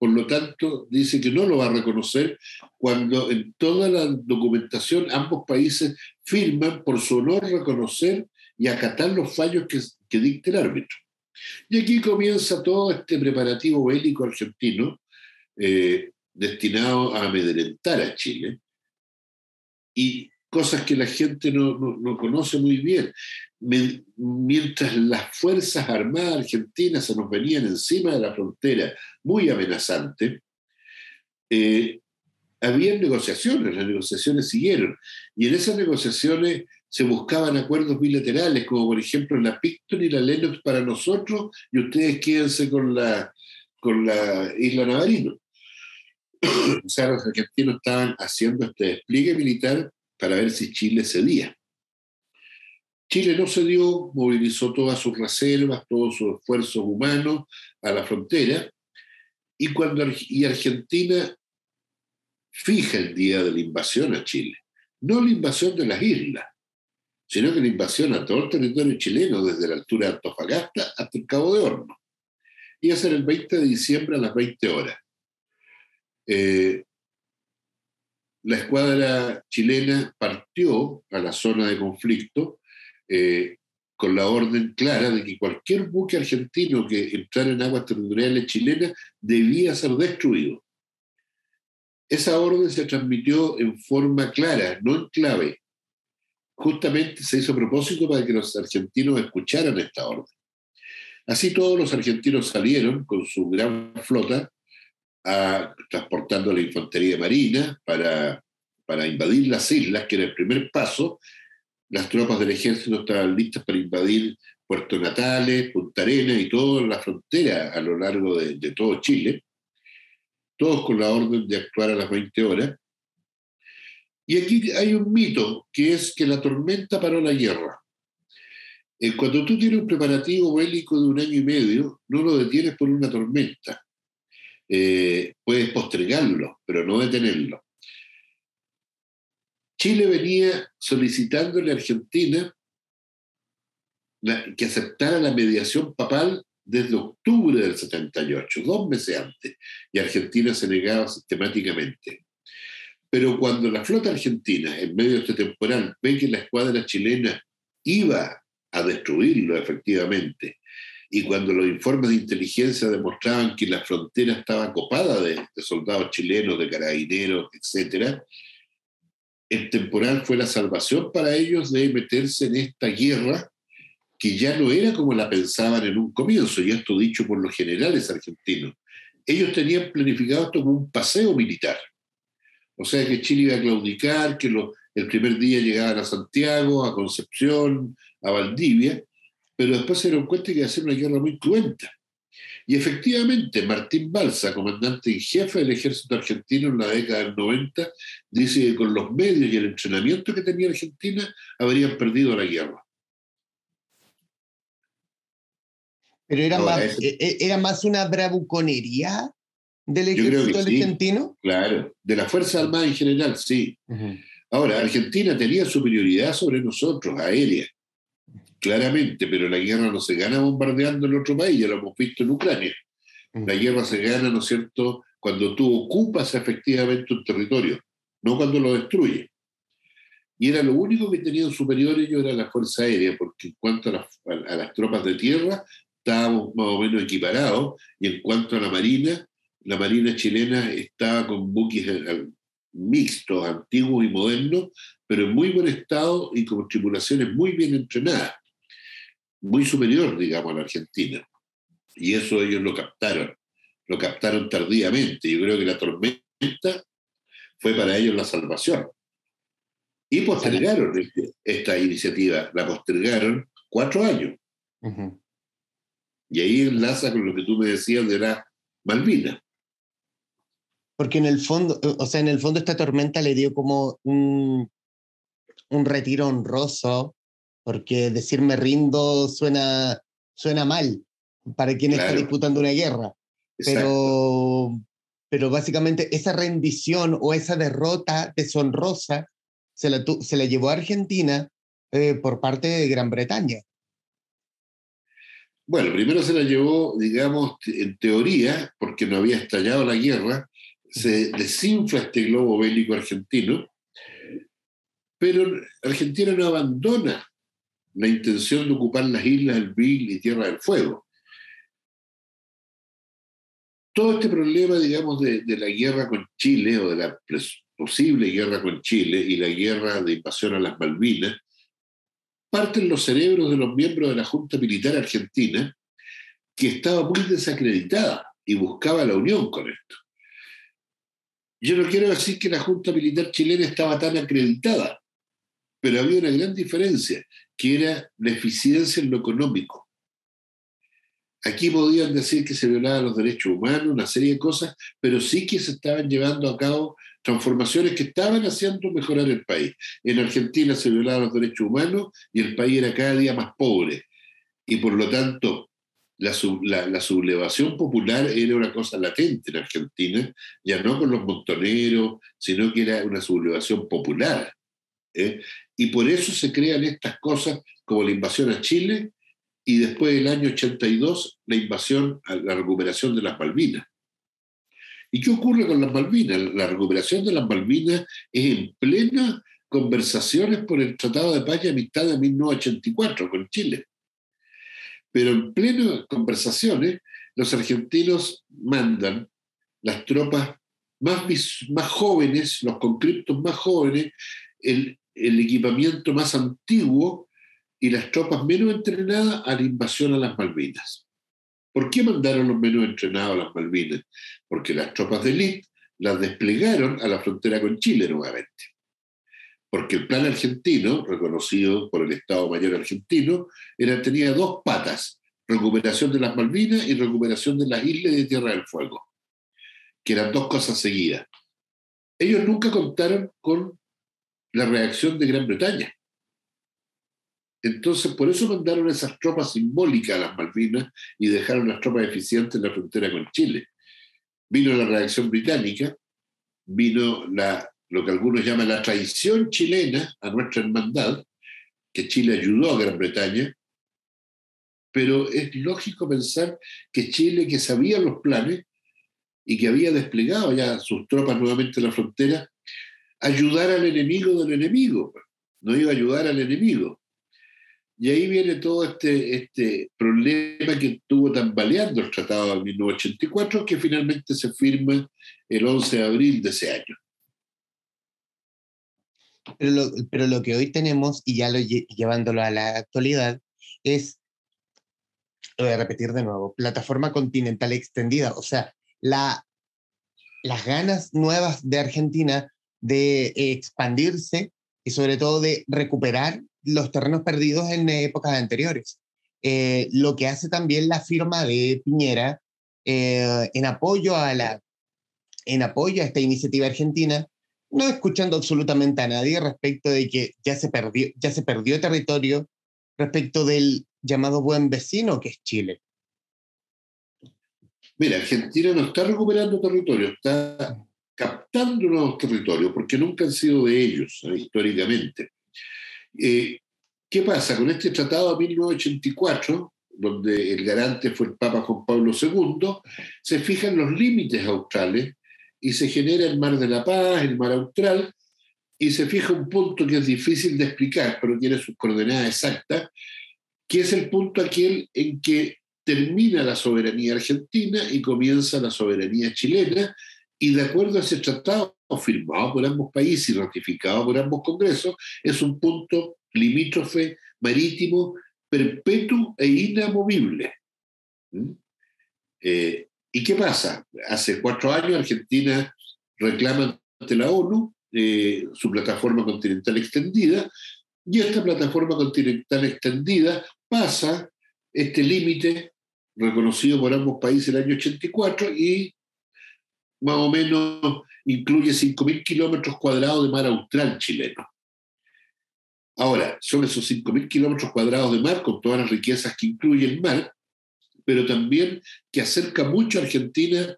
por lo tanto, dice que no lo va a reconocer cuando en toda la documentación ambos países firman por su honor reconocer y acatar los fallos que, que dicte el árbitro. Y aquí comienza todo este preparativo bélico argentino eh, destinado a amedrentar a Chile y cosas que la gente no, no conoce muy bien mientras las Fuerzas Armadas Argentinas se nos venían encima de la frontera muy amenazante, eh, había negociaciones, las negociaciones siguieron, y en esas negociaciones se buscaban acuerdos bilaterales, como por ejemplo la Picton y la Lennox para nosotros, y ustedes quédense con la, con la isla Navarino. o sea, los argentinos estaban haciendo este despliegue militar para ver si Chile cedía. Chile no cedió, movilizó todas sus reservas, todos sus esfuerzos humanos a la frontera, y, cuando, y Argentina fija el día de la invasión a Chile, no la invasión de las islas, sino que la invasión a todo el territorio chileno, desde la altura de Antofagasta hasta el Cabo de Horno. Y a ser el 20 de diciembre a las 20 horas. Eh, la escuadra chilena partió a la zona de conflicto eh, con la orden clara de que cualquier buque argentino que entrara en aguas territoriales chilenas debía ser destruido. Esa orden se transmitió en forma clara, no en clave. Justamente se hizo propósito para que los argentinos escucharan esta orden. Así todos los argentinos salieron con su gran flota transportando la infantería marina para para invadir las islas, que era el primer paso, las tropas del ejército estaban listas para invadir Puerto Natales, Punta Arenas y toda la frontera a lo largo de, todo Chile, todos con la orden de actuar a las 20 horas. Y aquí hay un mito, que es que la tormenta paró la guerra. Eh, cuando tú tienes un preparativo bélico de un año y medio, no lo detienes por una tormenta. Eh, puedes postergarlo, pero no detenerlo. Chile venía solicitándole a Argentina que aceptara la mediación papal desde octubre del 78, dos meses antes, y Argentina se negaba sistemáticamente. Pero cuando la flota argentina, en medio de este temporal, ve que la escuadra chilena iba a destruirlo efectivamente, y cuando los informes de inteligencia demostraban que la frontera estaba copada de, soldados chilenos, de carabineros, etc., el temporal fue la salvación para ellos de meterse en esta guerra que ya no era como la pensaban en un comienzo, y esto dicho por los generales argentinos. Ellos tenían planificado esto como un paseo militar. O sea que Chile iba a claudicar, que el primer día llegaban a Santiago, a Concepción, a Valdivia, pero después se dieron cuenta que iba a ser una guerra muy cruenta. Y efectivamente, Martín Balsa, comandante en jefe del ejército argentino en la década del 90, dice que con los medios y el entrenamiento que tenía Argentina habrían perdido la guerra. Pero era, más, e, e, era más una bravuconería del ejército argentino. claro, de la Fuerza Armada en general, sí. Ahora, Argentina tenía superioridad sobre nosotros, aérea, claramente, pero la guerra no se gana bombardeando en otro país, ya lo hemos visto en Ucrania. La guerra se gana, ¿no es cierto?, cuando tú ocupas efectivamente un territorio, no cuando lo destruyes. Y era lo único que tenían superior ellos era la Fuerza Aérea, porque en cuanto a, a las tropas de tierra, estábamos más o menos equiparados, y en cuanto a la Marina, la Marina chilena estaba con buques mixtos, antiguos y modernos, pero en muy buen estado y con tripulaciones muy bien entrenadas muy superior, digamos, a la Argentina. Y eso ellos lo captaron, lo captaron tardíamente. Yo creo que la tormenta fue para ellos la salvación. Y postergaron este, esta iniciativa, la postergaron cuatro años. Y ahí enlaza con lo que tú me decías de la Malvina. Porque en el fondo, o sea, en el fondo esta tormenta le dio como un, un retiro honroso porque decir me rindo suena, suena mal para quien está disputando una guerra. Pero, pero básicamente esa rendición o esa derrota deshonrosa se la, se la llevó a Argentina eh, por parte de Gran Bretaña. Bueno, primero se la llevó, digamos, en teoría, porque no había estallado la guerra, se desinfla este globo bélico argentino, pero Argentina no abandona la intención de ocupar las islas del Bill y Tierra del Fuego. Todo este problema, digamos, de, la guerra con Chile o de la posible guerra con Chile y la guerra de invasión a las Malvinas, parte en los cerebros de los miembros de la Junta Militar Argentina, que estaba muy desacreditada y buscaba la unión con esto. Yo no quiero decir que la Junta Militar chilena estaba tan acreditada, pero había una gran diferencia que era la eficiencia en lo económico. Aquí podían decir que se violaban los derechos humanos, una serie de cosas, pero sí que se estaban llevando a cabo transformaciones que estaban haciendo mejorar el país. En Argentina se violaban los derechos humanos y el país era cada día más pobre. Y por lo tanto, la, sublevación popular era una cosa latente en Argentina, ya no con los montoneros, sino que era una sublevación popular. ¿Eh? Y por eso se crean estas cosas como la invasión a Chile y después del año 82 la invasión, la recuperación de las Malvinas. ¿Y qué ocurre con las Malvinas? La recuperación de las Malvinas es en plena conversaciones por el Tratado de Paz y Amistad de 1984 con Chile. Pero en plena conversaciones, los argentinos mandan las tropas más, más jóvenes, los conscriptos más jóvenes, el, el equipamiento más antiguo y las tropas menos entrenadas a la invasión a las Malvinas. ¿Por qué mandaron los menos entrenados a las Malvinas? Porque las tropas de élite las desplegaron a la frontera con Chile nuevamente. porque el plan argentino, reconocido por el Estado Mayor argentino, era, tenía dos patas, recuperación de las Malvinas y recuperación de las islas de Tierra del Fuego, que eran dos cosas seguidas. Ellos nunca contaron con la reacción de Gran Bretaña. Entonces, por eso mandaron esas tropas simbólicas a las Malvinas y dejaron las tropas eficientes en la frontera con Chile. Vino la reacción británica, vino lo que algunos llaman la traición chilena a nuestra hermandad, que Chile ayudó a Gran Bretaña, pero es lógico pensar que Chile, que sabía los planes y que había desplegado ya sus tropas nuevamente en la frontera, ayudar al enemigo del enemigo, no iba a ayudar al enemigo. Y ahí viene todo este, este problema que estuvo tambaleando el Tratado de 1984, que finalmente se firma el 11 de abril de ese año. Pero lo, pero lo que hoy tenemos, y ya lo, llevándolo a la actualidad, es, lo voy a repetir de nuevo, plataforma continental extendida, o sea, la, las ganas nuevas de Argentina de expandirse y sobre todo de recuperar los terrenos perdidos en épocas anteriores. Eh, lo que hace también la firma de Piñera eh, en, apoyo a la, en apoyo a esta iniciativa argentina, no escuchando absolutamente a nadie respecto de que ya se perdió, ya se perdió territorio respecto del llamado buen vecino que es Chile. Mira, Argentina no está recuperando territorio, está captando nuevos territorios, porque nunca han sido de ellos eh, históricamente. Eh, ¿Qué pasa? Con este tratado de 1984, donde el garante fue el Papa Juan Pablo II, se fijan los límites australes y se genera el Mar de la Paz, el Mar Austral, y se fija un punto que es difícil de explicar, pero tiene sus coordenadas exactas, que es el punto aquel en que termina la soberanía argentina y comienza la soberanía chilena, y de acuerdo a ese tratado firmado por ambos países y ratificado por ambos congresos, es un punto limítrofe marítimo perpetuo e inamovible. ¿Mm? Eh, ¿Y qué pasa? Hace cuatro años Argentina reclama ante la ONU eh, su plataforma continental extendida y esta plataforma continental extendida pasa este límite reconocido por ambos países el año 84 y más o menos incluye 5.000 kilómetros cuadrados de mar austral chileno. Ahora, son esos 5.000 kilómetros cuadrados de mar con todas las riquezas que incluye el mar, pero también que acerca mucho a Argentina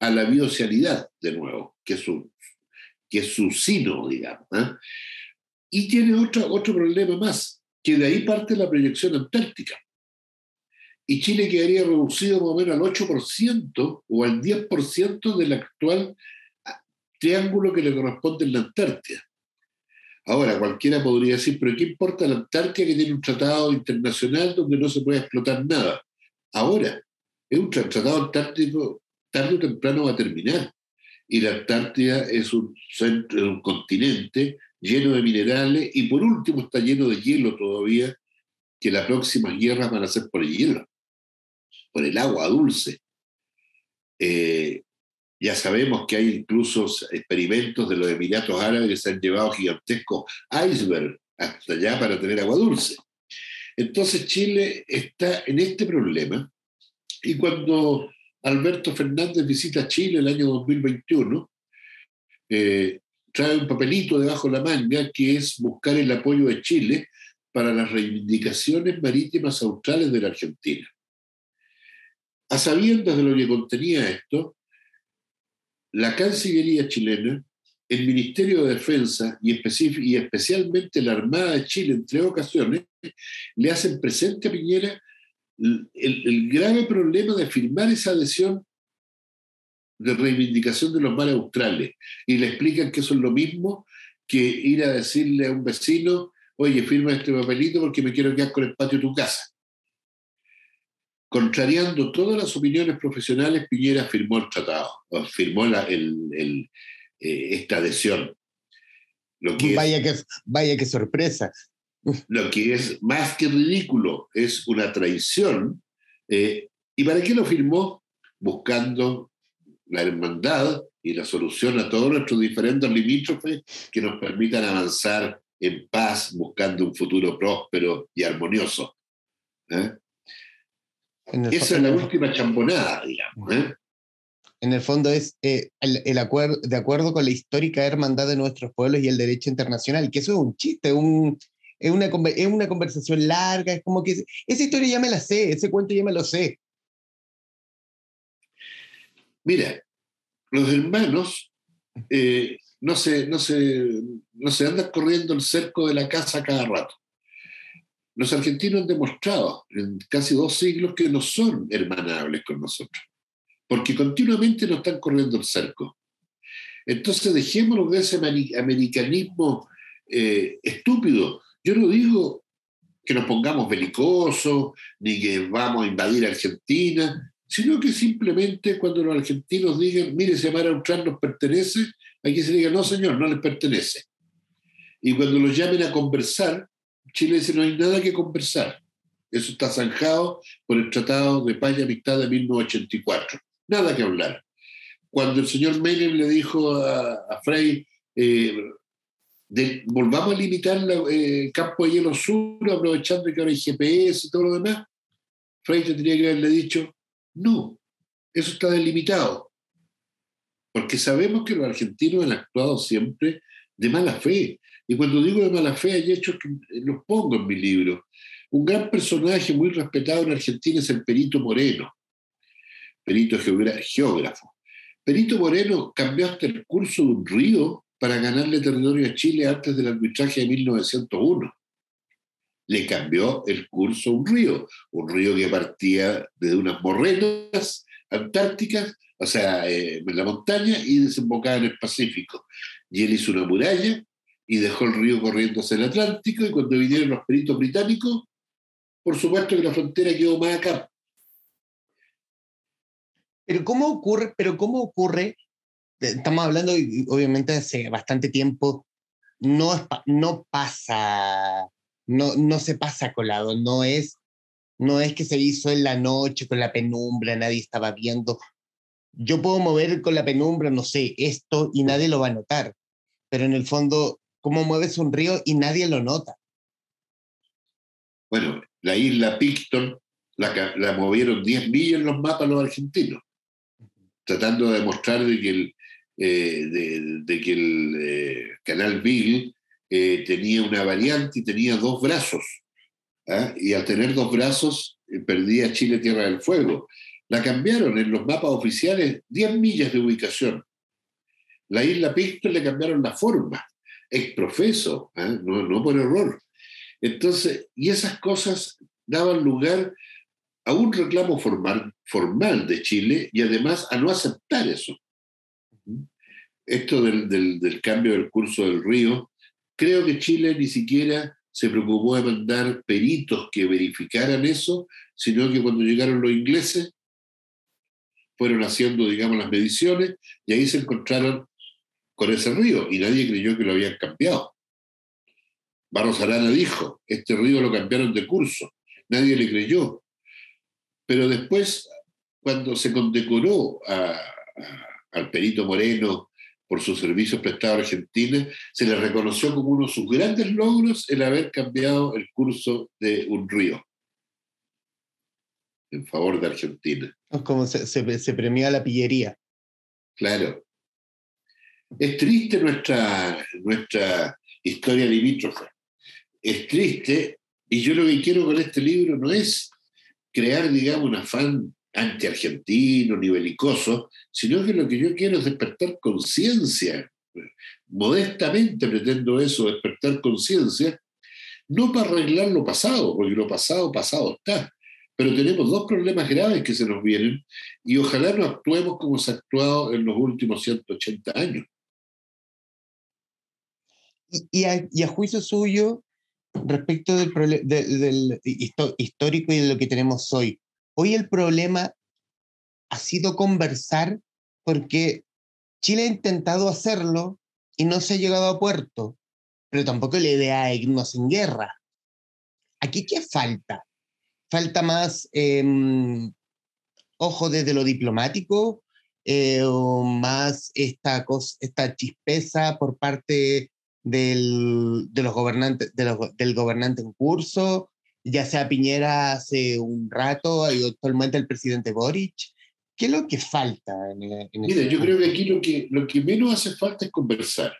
a la bioceanidad, de nuevo, que es su, sino, digamos. ¿eh? Y tiene otro, otro problema más, que de ahí parte la proyección antártica y Chile quedaría reducido más o menos al 8% o al 10% del actual ah, triángulo que le corresponde en la Antártida. Ahora, cualquiera podría decir, pero ¿qué importa la Antártida que tiene un tratado internacional donde no se puede explotar nada? Ahora, es un tratado antártico, tarde o temprano va a terminar. Y la Antártida es un, centro, un continente lleno de minerales y por último está lleno de hielo todavía, que las próximas guerras van a ser por el hielo por el agua dulce. Eh, ya sabemos que hay incluso experimentos de los Emiratos Árabes que se han llevado gigantescos iceberg hasta allá para tener agua dulce. Entonces Chile está en este problema y cuando Alberto Fernández visita Chile el año 2021, eh, trae un papelito debajo de la manga que es buscar el apoyo de Chile para las reivindicaciones marítimas australes de la Argentina. A sabiendas de lo que contenía esto, la Cancillería chilena, el Ministerio de Defensa y, y especialmente la Armada de Chile, en tres ocasiones, le hacen presente a Piñera el, el, grave problema de firmar esa adhesión de reivindicación de los mares australes y le explican que eso es lo mismo que ir a decirle a un vecino, oye, firma este papelito porque me quiero quedar con el patio de tu casa. Contrariando todas las opiniones profesionales, Piñera firmó el tratado, firmó eh, esta adhesión. Lo que vaya, que, vaya que sorpresa. Lo que es más que ridículo, es una traición. Eh, ¿Y para qué lo firmó? Buscando la hermandad y la solución a todos nuestros diferentes limítrofes que nos permitan avanzar en paz, buscando un futuro próspero y armonioso. ¿eh? Esa es la última chambonada, digamos. ¿eh? En el fondo es eh, el, acuerdo, de acuerdo con la histórica hermandad de nuestros pueblos y el derecho internacional, que eso es un chiste, un, es, una, es una conversación larga, es como que esa historia ya me la sé, ese cuento ya me lo sé. Mira, los hermanos eh, no, se, no, se, no se andan corriendo el cerco de la casa cada rato. Los argentinos han demostrado en casi dos siglos que no son hermanables con nosotros, porque continuamente nos están corriendo el cerco. Entonces dejémonos de ese americanismo eh, estúpido. Yo no digo que nos pongamos belicosos, ni que vamos a invadir Argentina, sino que simplemente cuando los argentinos digan, mire, ese mar austral nos pertenece, aquí se diga, no señor, no les pertenece. Y cuando los llamen a conversar, Chile dice, no hay nada que conversar. Eso está zanjado por el Tratado de Paz y Amistad de 1984. Nada que hablar. Cuando el señor Menem le dijo a, Frey, eh, volvamos a limitar eh, el campo de hielo sur, aprovechando que ahora hay GPS y todo lo demás, Frey tendría que haberle dicho, no, eso está delimitado. Porque sabemos que los argentinos han actuado siempre de mala fe. Y cuando digo de mala fe, hay hechos que los pongo en mi libro. Un gran personaje muy respetado en Argentina es el Perito Moreno, perito geógrafo. Perito Moreno cambió hasta el curso de un río para ganarle territorio a Chile antes del arbitraje de 1901 le cambió el curso a un río, un río que partía de unas morrenas antárticas, o sea, eh, en la montaña, y desembocaba en el Pacífico. Y él hizo una muralla y dejó el río corriendo hacia el Atlántico, y cuando vinieron los peritos británicos, por supuesto que la frontera quedó más acá. Pero ¿cómo ocurre? Pero ¿cómo ocurre? Estamos hablando, obviamente, hace bastante tiempo, no, no pasa no, no se pasa colado, no es, no es que se hizo en la noche con la penumbra, nadie estaba viendo. Yo puedo mover con la penumbra, no sé, esto y nadie lo va a notar, pero en el fondo, ¿cómo mueves un río y nadie lo nota? Bueno, la isla Picton la, movieron 10 millas en los mapas los argentinos, tratando de demostrar de que el, eh, de, que el eh, canal Bill eh, tenía una variante y tenía dos brazos. ¿ah? Y al tener dos brazos, perdía Chile Tierra del Fuego. La cambiaron en los mapas oficiales 10 millas de ubicación. La isla Picton le cambiaron la forma, ex profeso, ¿ah? no, por error. Entonces, y esas cosas daban lugar a un reclamo formal, formal de Chile y además a no aceptar eso. Esto del, del, del, cambio del curso del río Creo que Chile ni siquiera se preocupó de mandar peritos que verificaran eso, sino que cuando llegaron los ingleses fueron haciendo, digamos, las mediciones y ahí se encontraron con ese río y nadie creyó que lo habían cambiado. Barros Arana dijo, este río lo cambiaron de curso, nadie le creyó. Pero después, cuando se condecoró al perito Moreno por sus servicios prestados a Argentina, se le reconoció como uno de sus grandes logros el haber cambiado el curso de un río en favor de Argentina. Como se, se, premia la pillería. Claro. Es triste nuestra, nuestra historia limítrofe. Es triste, y yo lo que quiero con este libro no es crear, digamos, un afán anti-argentino ni belicoso, sino que lo que yo quiero es despertar conciencia. Modestamente pretendo eso, despertar conciencia, no para arreglar lo pasado, porque lo pasado, pasado está. Pero tenemos dos problemas graves que se nos vienen y ojalá no actuemos como se ha actuado en los últimos 180 años. Y, a, juicio suyo, respecto del, del histórico y de lo que tenemos hoy, Hoy el problema ha sido conversar porque Chile ha intentado hacerlo y no se ha llegado a puerto, pero tampoco la idea es irnos en guerra. ¿Aquí qué falta? ¿Falta más em, ojo desde lo diplomático? eh, más esta, esta chispeza por parte del, de los gobernantes, del gobernante en curso, ya sea Piñera hace un rato y actualmente el presidente Boric. ¿Qué es lo que falta? En, Mira, yo creo que aquí lo que, lo que menos hace falta es conversar,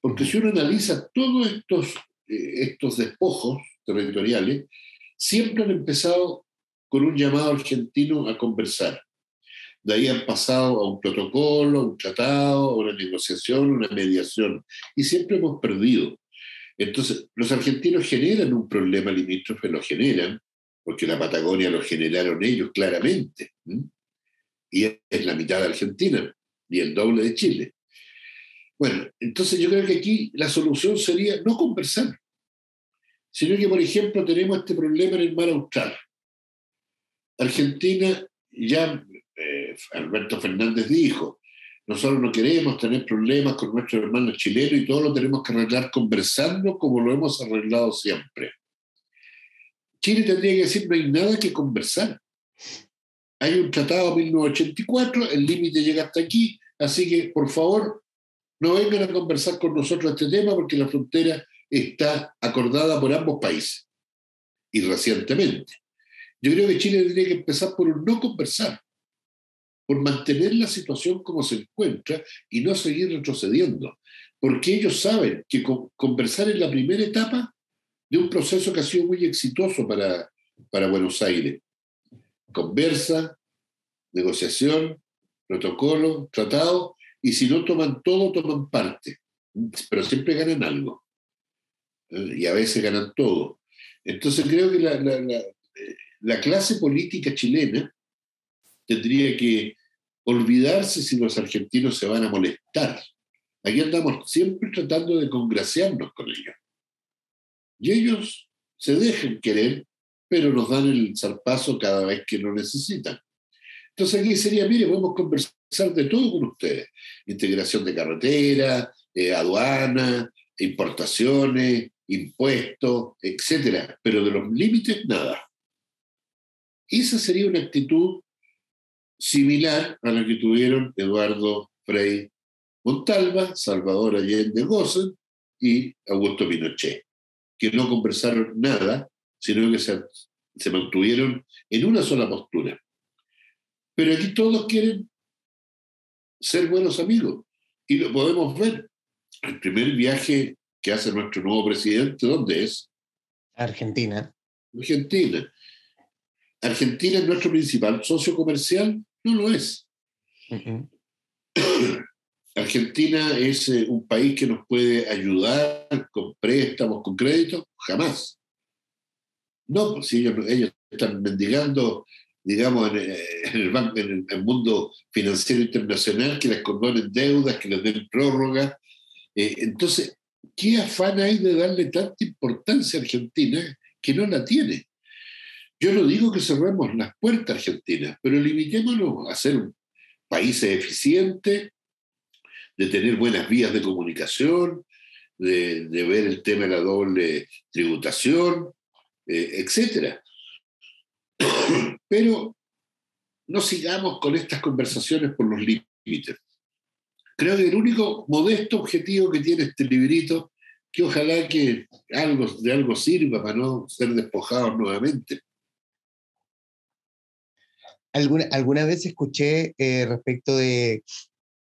porque si uno analiza todos estos, eh, estos despojos territoriales, siempre han empezado con un llamado argentino a conversar. De ahí han pasado a un protocolo, a un tratado, a una negociación, una mediación, y siempre hemos perdido. Entonces, los argentinos generan un problema limítrofe, lo generan, porque la Patagonia lo generaron ellos claramente y es la mitad de Argentina y el doble de Chile. Bueno, entonces yo creo que aquí la solución sería no conversar, sino que, por ejemplo, tenemos este problema en el mar austral. Argentina, ya Alberto Fernández dijo, nosotros no queremos tener problemas con nuestros hermanos chilenos y todo lo tenemos que arreglar conversando como lo hemos arreglado siempre. Chile tendría que decir, no hay nada que conversar. Hay un tratado de 1984, el límite llega hasta aquí, así que por favor no vengan a conversar con nosotros este tema porque la frontera está acordada por ambos países y recientemente. Yo creo que Chile tendría que empezar por no conversar, por mantener la situación como se encuentra y no seguir retrocediendo, porque ellos saben que conversar es la primera etapa de un proceso que ha sido muy exitoso para, para Buenos Aires conversa, negociación, protocolo, tratado, y si no toman todo, toman parte, pero siempre ganan algo. ¿eh? Y a veces ganan todo. Entonces creo que la, la, clase política chilena tendría que olvidarse si los argentinos se van a molestar. Aquí andamos siempre tratando de congraciarnos con ellos. Y ellos se dejan querer pero nos dan el zarpazo cada vez que lo necesitan. Entonces aquí sería, mire, podemos conversar de todo con ustedes. Integración de carretera, eh, aduana, importaciones, impuestos, etcétera, pero de los límites nada. Esa sería una actitud similar a la que tuvieron Eduardo Frei Montalva, Salvador Allende Gossen y Augusto Pinochet, que no conversaron nada sino que se, se mantuvieron en una sola postura. Pero aquí todos quieren ser buenos amigos y lo podemos ver. El primer viaje que hace nuestro nuevo presidente, ¿dónde es? Argentina. Argentina. Argentina es nuestro principal socio comercial, no lo es. Argentina es eh, un país que nos puede ayudar con préstamos, con créditos, jamás. No, pues ellos, ellos están mendigando, digamos, en, el, en, el, mundo financiero internacional que les condonen deudas, que les den prórroga. Eh, entonces, ¿qué afán hay de darle tanta importancia a Argentina que no la tiene? Yo no digo que cerremos las puertas a Argentina, pero limitémonos a ser un país eficiente, de tener buenas vías de comunicación, de, ver el tema de la doble tributación, eh, etcétera. Pero no sigamos con estas conversaciones por los límites. Creo que el único modesto objetivo que tiene este librito, que ojalá que algo, de algo sirva para no ser despojados nuevamente. Alguna, alguna vez escuché eh, respecto de,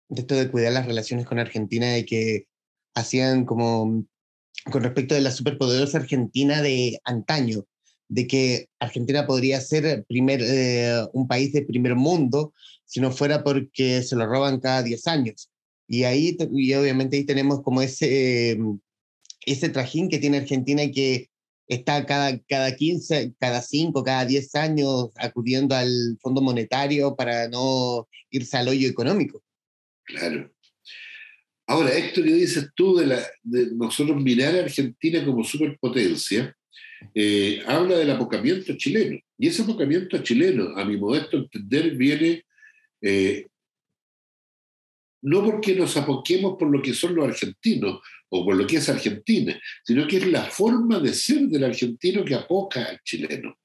de esto de cuidar las relaciones con Argentina, de que hacían como con respecto de la superpoderosa Argentina de antaño, de que Argentina podría ser primer, eh, un país de primer mundo si no fuera porque se lo roban cada 10 años. Y ahí, y obviamente ahí tenemos como ese, ese trajín que tiene Argentina y que está cada, cada 15, cada 5, cada 10 años acudiendo al Fondo Monetario para no irse al hoyo económico. Claro. Ahora, esto que dices tú de, nosotros mirar a Argentina como superpotencia, eh, habla del apocamiento chileno. Y ese apocamiento chileno, a mi modesto entender, viene eh, no porque nos apoquemos por lo que son los argentinos o por lo que es Argentina, sino que es la forma de ser del argentino que apoca al chileno.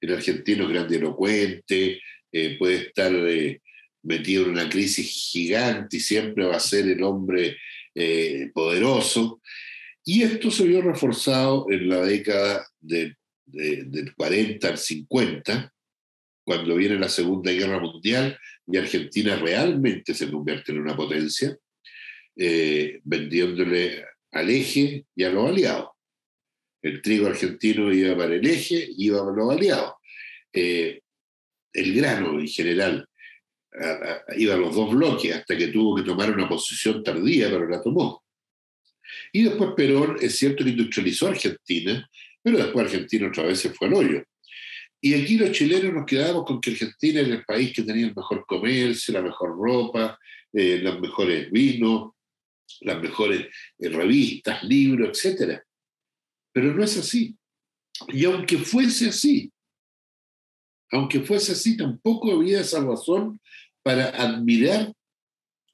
El argentino es grandilocuente, eh, puede estar metido en una crisis gigante y siempre va a ser el hombre eh, poderoso. Y esto se vio reforzado en la década del 40 al 50, cuando viene la Segunda Guerra Mundial y Argentina realmente se convierte en una potencia, eh, vendiéndole al eje y a los aliados. El trigo argentino iba para el eje iba para los aliados. Eh, el grano en general iba a los dos bloques hasta que tuvo que tomar una posición tardía, pero la tomó. Y después Perón, es cierto que industrializó Argentina, pero después Argentina otra vez se fue al hoyo. Y aquí los chilenos nos quedamos con que Argentina era el país que tenía el mejor comercio, la mejor ropa, eh, los mejores vinos, las mejores eh, revistas, libros, etc. Pero no es así. Y aunque fuese así, aunque fuese así, tampoco había esa razón para admirar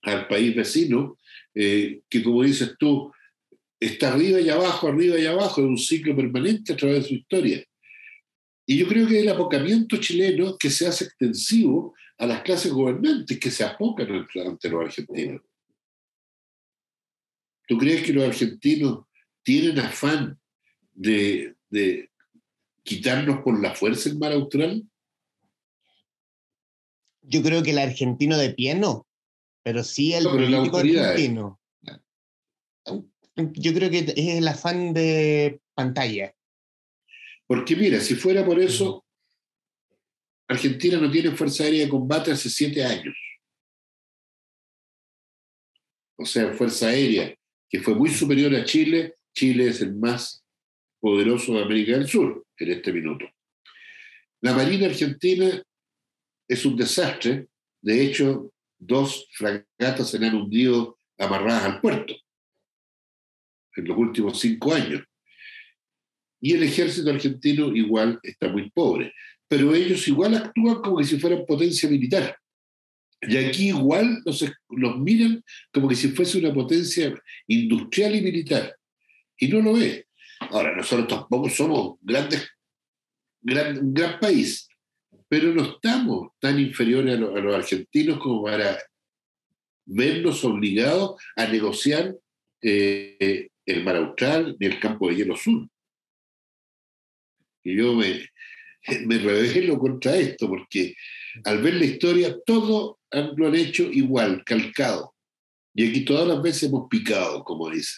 al país vecino, eh, que como dices tú, está arriba y abajo, arriba y abajo, es un ciclo permanente a través de su historia. Y yo creo que el apocamiento chileno que se hace extensivo a las clases gobernantes que se apocan ante los argentinos. ¿Tú crees que los argentinos tienen afán de, de quitarnos por la fuerza el mar austral? Yo creo que el argentino de pie no, pero sí el político argentino. Yo creo que es el afán de pantalla. Porque mira, si fuera por eso, Argentina no tiene Fuerza Aérea de Combate hace siete años. O sea, Fuerza Aérea, que fue muy superior a Chile, Chile es el más poderoso de América del Sur en este minuto. La Marina Argentina es un desastre. De hecho, dos fragatas se han hundido amarradas al puerto en los últimos cinco años. Y el ejército argentino igual está muy pobre. Pero ellos igual actúan como si fueran potencia militar. Y aquí igual los, los miran como que si fuese una potencia industrial y militar. Y no lo ve. Ahora, nosotros tampoco somos grandes, gran, un gran país, pero no estamos tan inferiores a, los argentinos como para vernos obligados a negociar eh, el mar austral ni el campo de hielo sur. Y yo me, me revelo contra esto, porque al ver la historia, todo lo han hecho igual, calcado. Y aquí todas las veces hemos picado, como dice.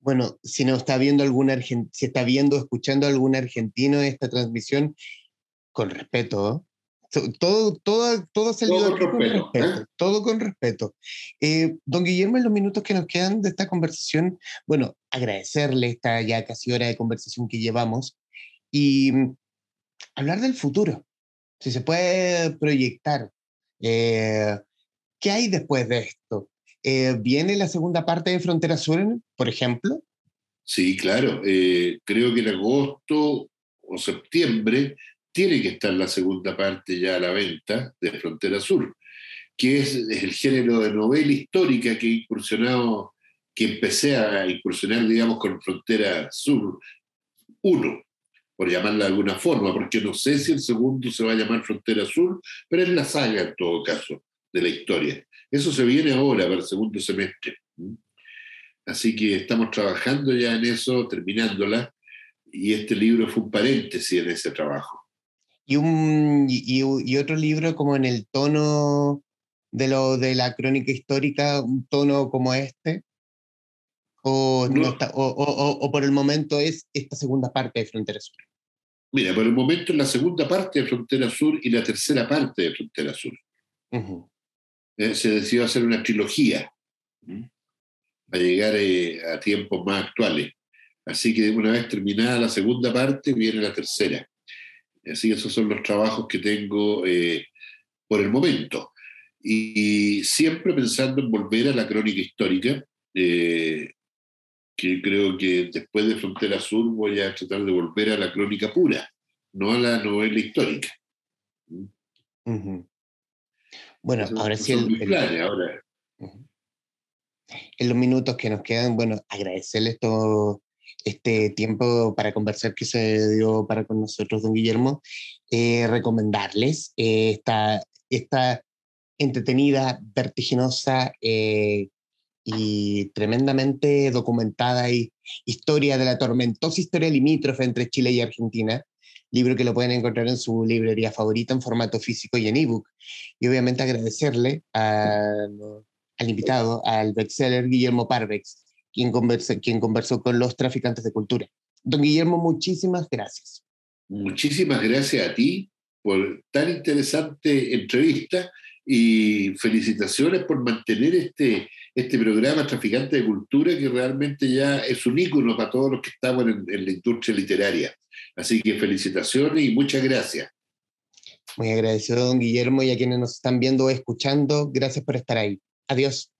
Bueno, si no está viendo algún si está viendo, escuchando algún argentino esta transmisión, con respeto, todo, todo, todo salido con respeto, ¿eh? todo con respeto. Eh, don Guillermo, en los minutos que nos quedan de esta conversación, bueno, agradecerle esta ya casi hora de conversación que llevamos y mm, hablar del futuro, si se puede proyectar. Eh, ¿Qué hay después de esto? Eh, ¿Viene la segunda parte de Frontera Sur, por ejemplo? Sí, claro. Eh, creo que en agosto o septiembre tiene que estar la segunda parte ya a la venta de Frontera Sur, que es, el género de novela histórica que he incursionado, que empecé a incursionar, digamos, con Frontera Sur 1, por llamarla de alguna forma, porque no sé si el segundo se va a llamar Frontera Sur, pero es la saga en todo caso de la historia. Eso se viene ahora para el segundo semestre. Así que estamos trabajando ya en eso, terminándola, y este libro fue un paréntesis en ese trabajo. ¿Y, un, y, otro libro como en el tono de, lo, de la crónica histórica, un tono como este? ¿O, o, por el momento es esta segunda parte de Frontera Sur? Mira, por el momento es la segunda parte de Frontera Sur y la tercera parte de Frontera Sur. Eh, se decidió hacer una trilogía para llegar eh, a tiempos más actuales. Así que una vez terminada la segunda parte, viene la tercera. Así que esos son los trabajos que tengo eh, por el momento. Y, siempre pensando en volver a la crónica histórica, que creo que después de Frontera Sur voy a tratar de volver a la crónica pura, no a la novela histórica. Bueno, ahora sí el, ahora. En los minutos que nos quedan, bueno, agradecerle esto, este tiempo para conversar que se dio para con nosotros, don Guillermo, eh, recomendarles eh, esta, esta entretenida, vertiginosa eh, y tremendamente documentada historia de la tormentosa historia limítrofe entre Chile y Argentina, libro que lo pueden encontrar en su librería favorita en formato físico y en ebook. Y obviamente agradecerle al invitado, al bestseller Guillermo Parvex, quien, quien conversó con los traficantes de cultura. Don Guillermo, muchísimas gracias. Muchísimas gracias a ti por tan interesante entrevista y felicitaciones por mantener este, este programa Traficante de Cultura que realmente ya es un ícono para todos los que estamos en, la industria literaria. Así que felicitaciones y muchas gracias. Muy agradecido, don Guillermo, y a quienes nos están viendo o escuchando, gracias por estar ahí. Adiós.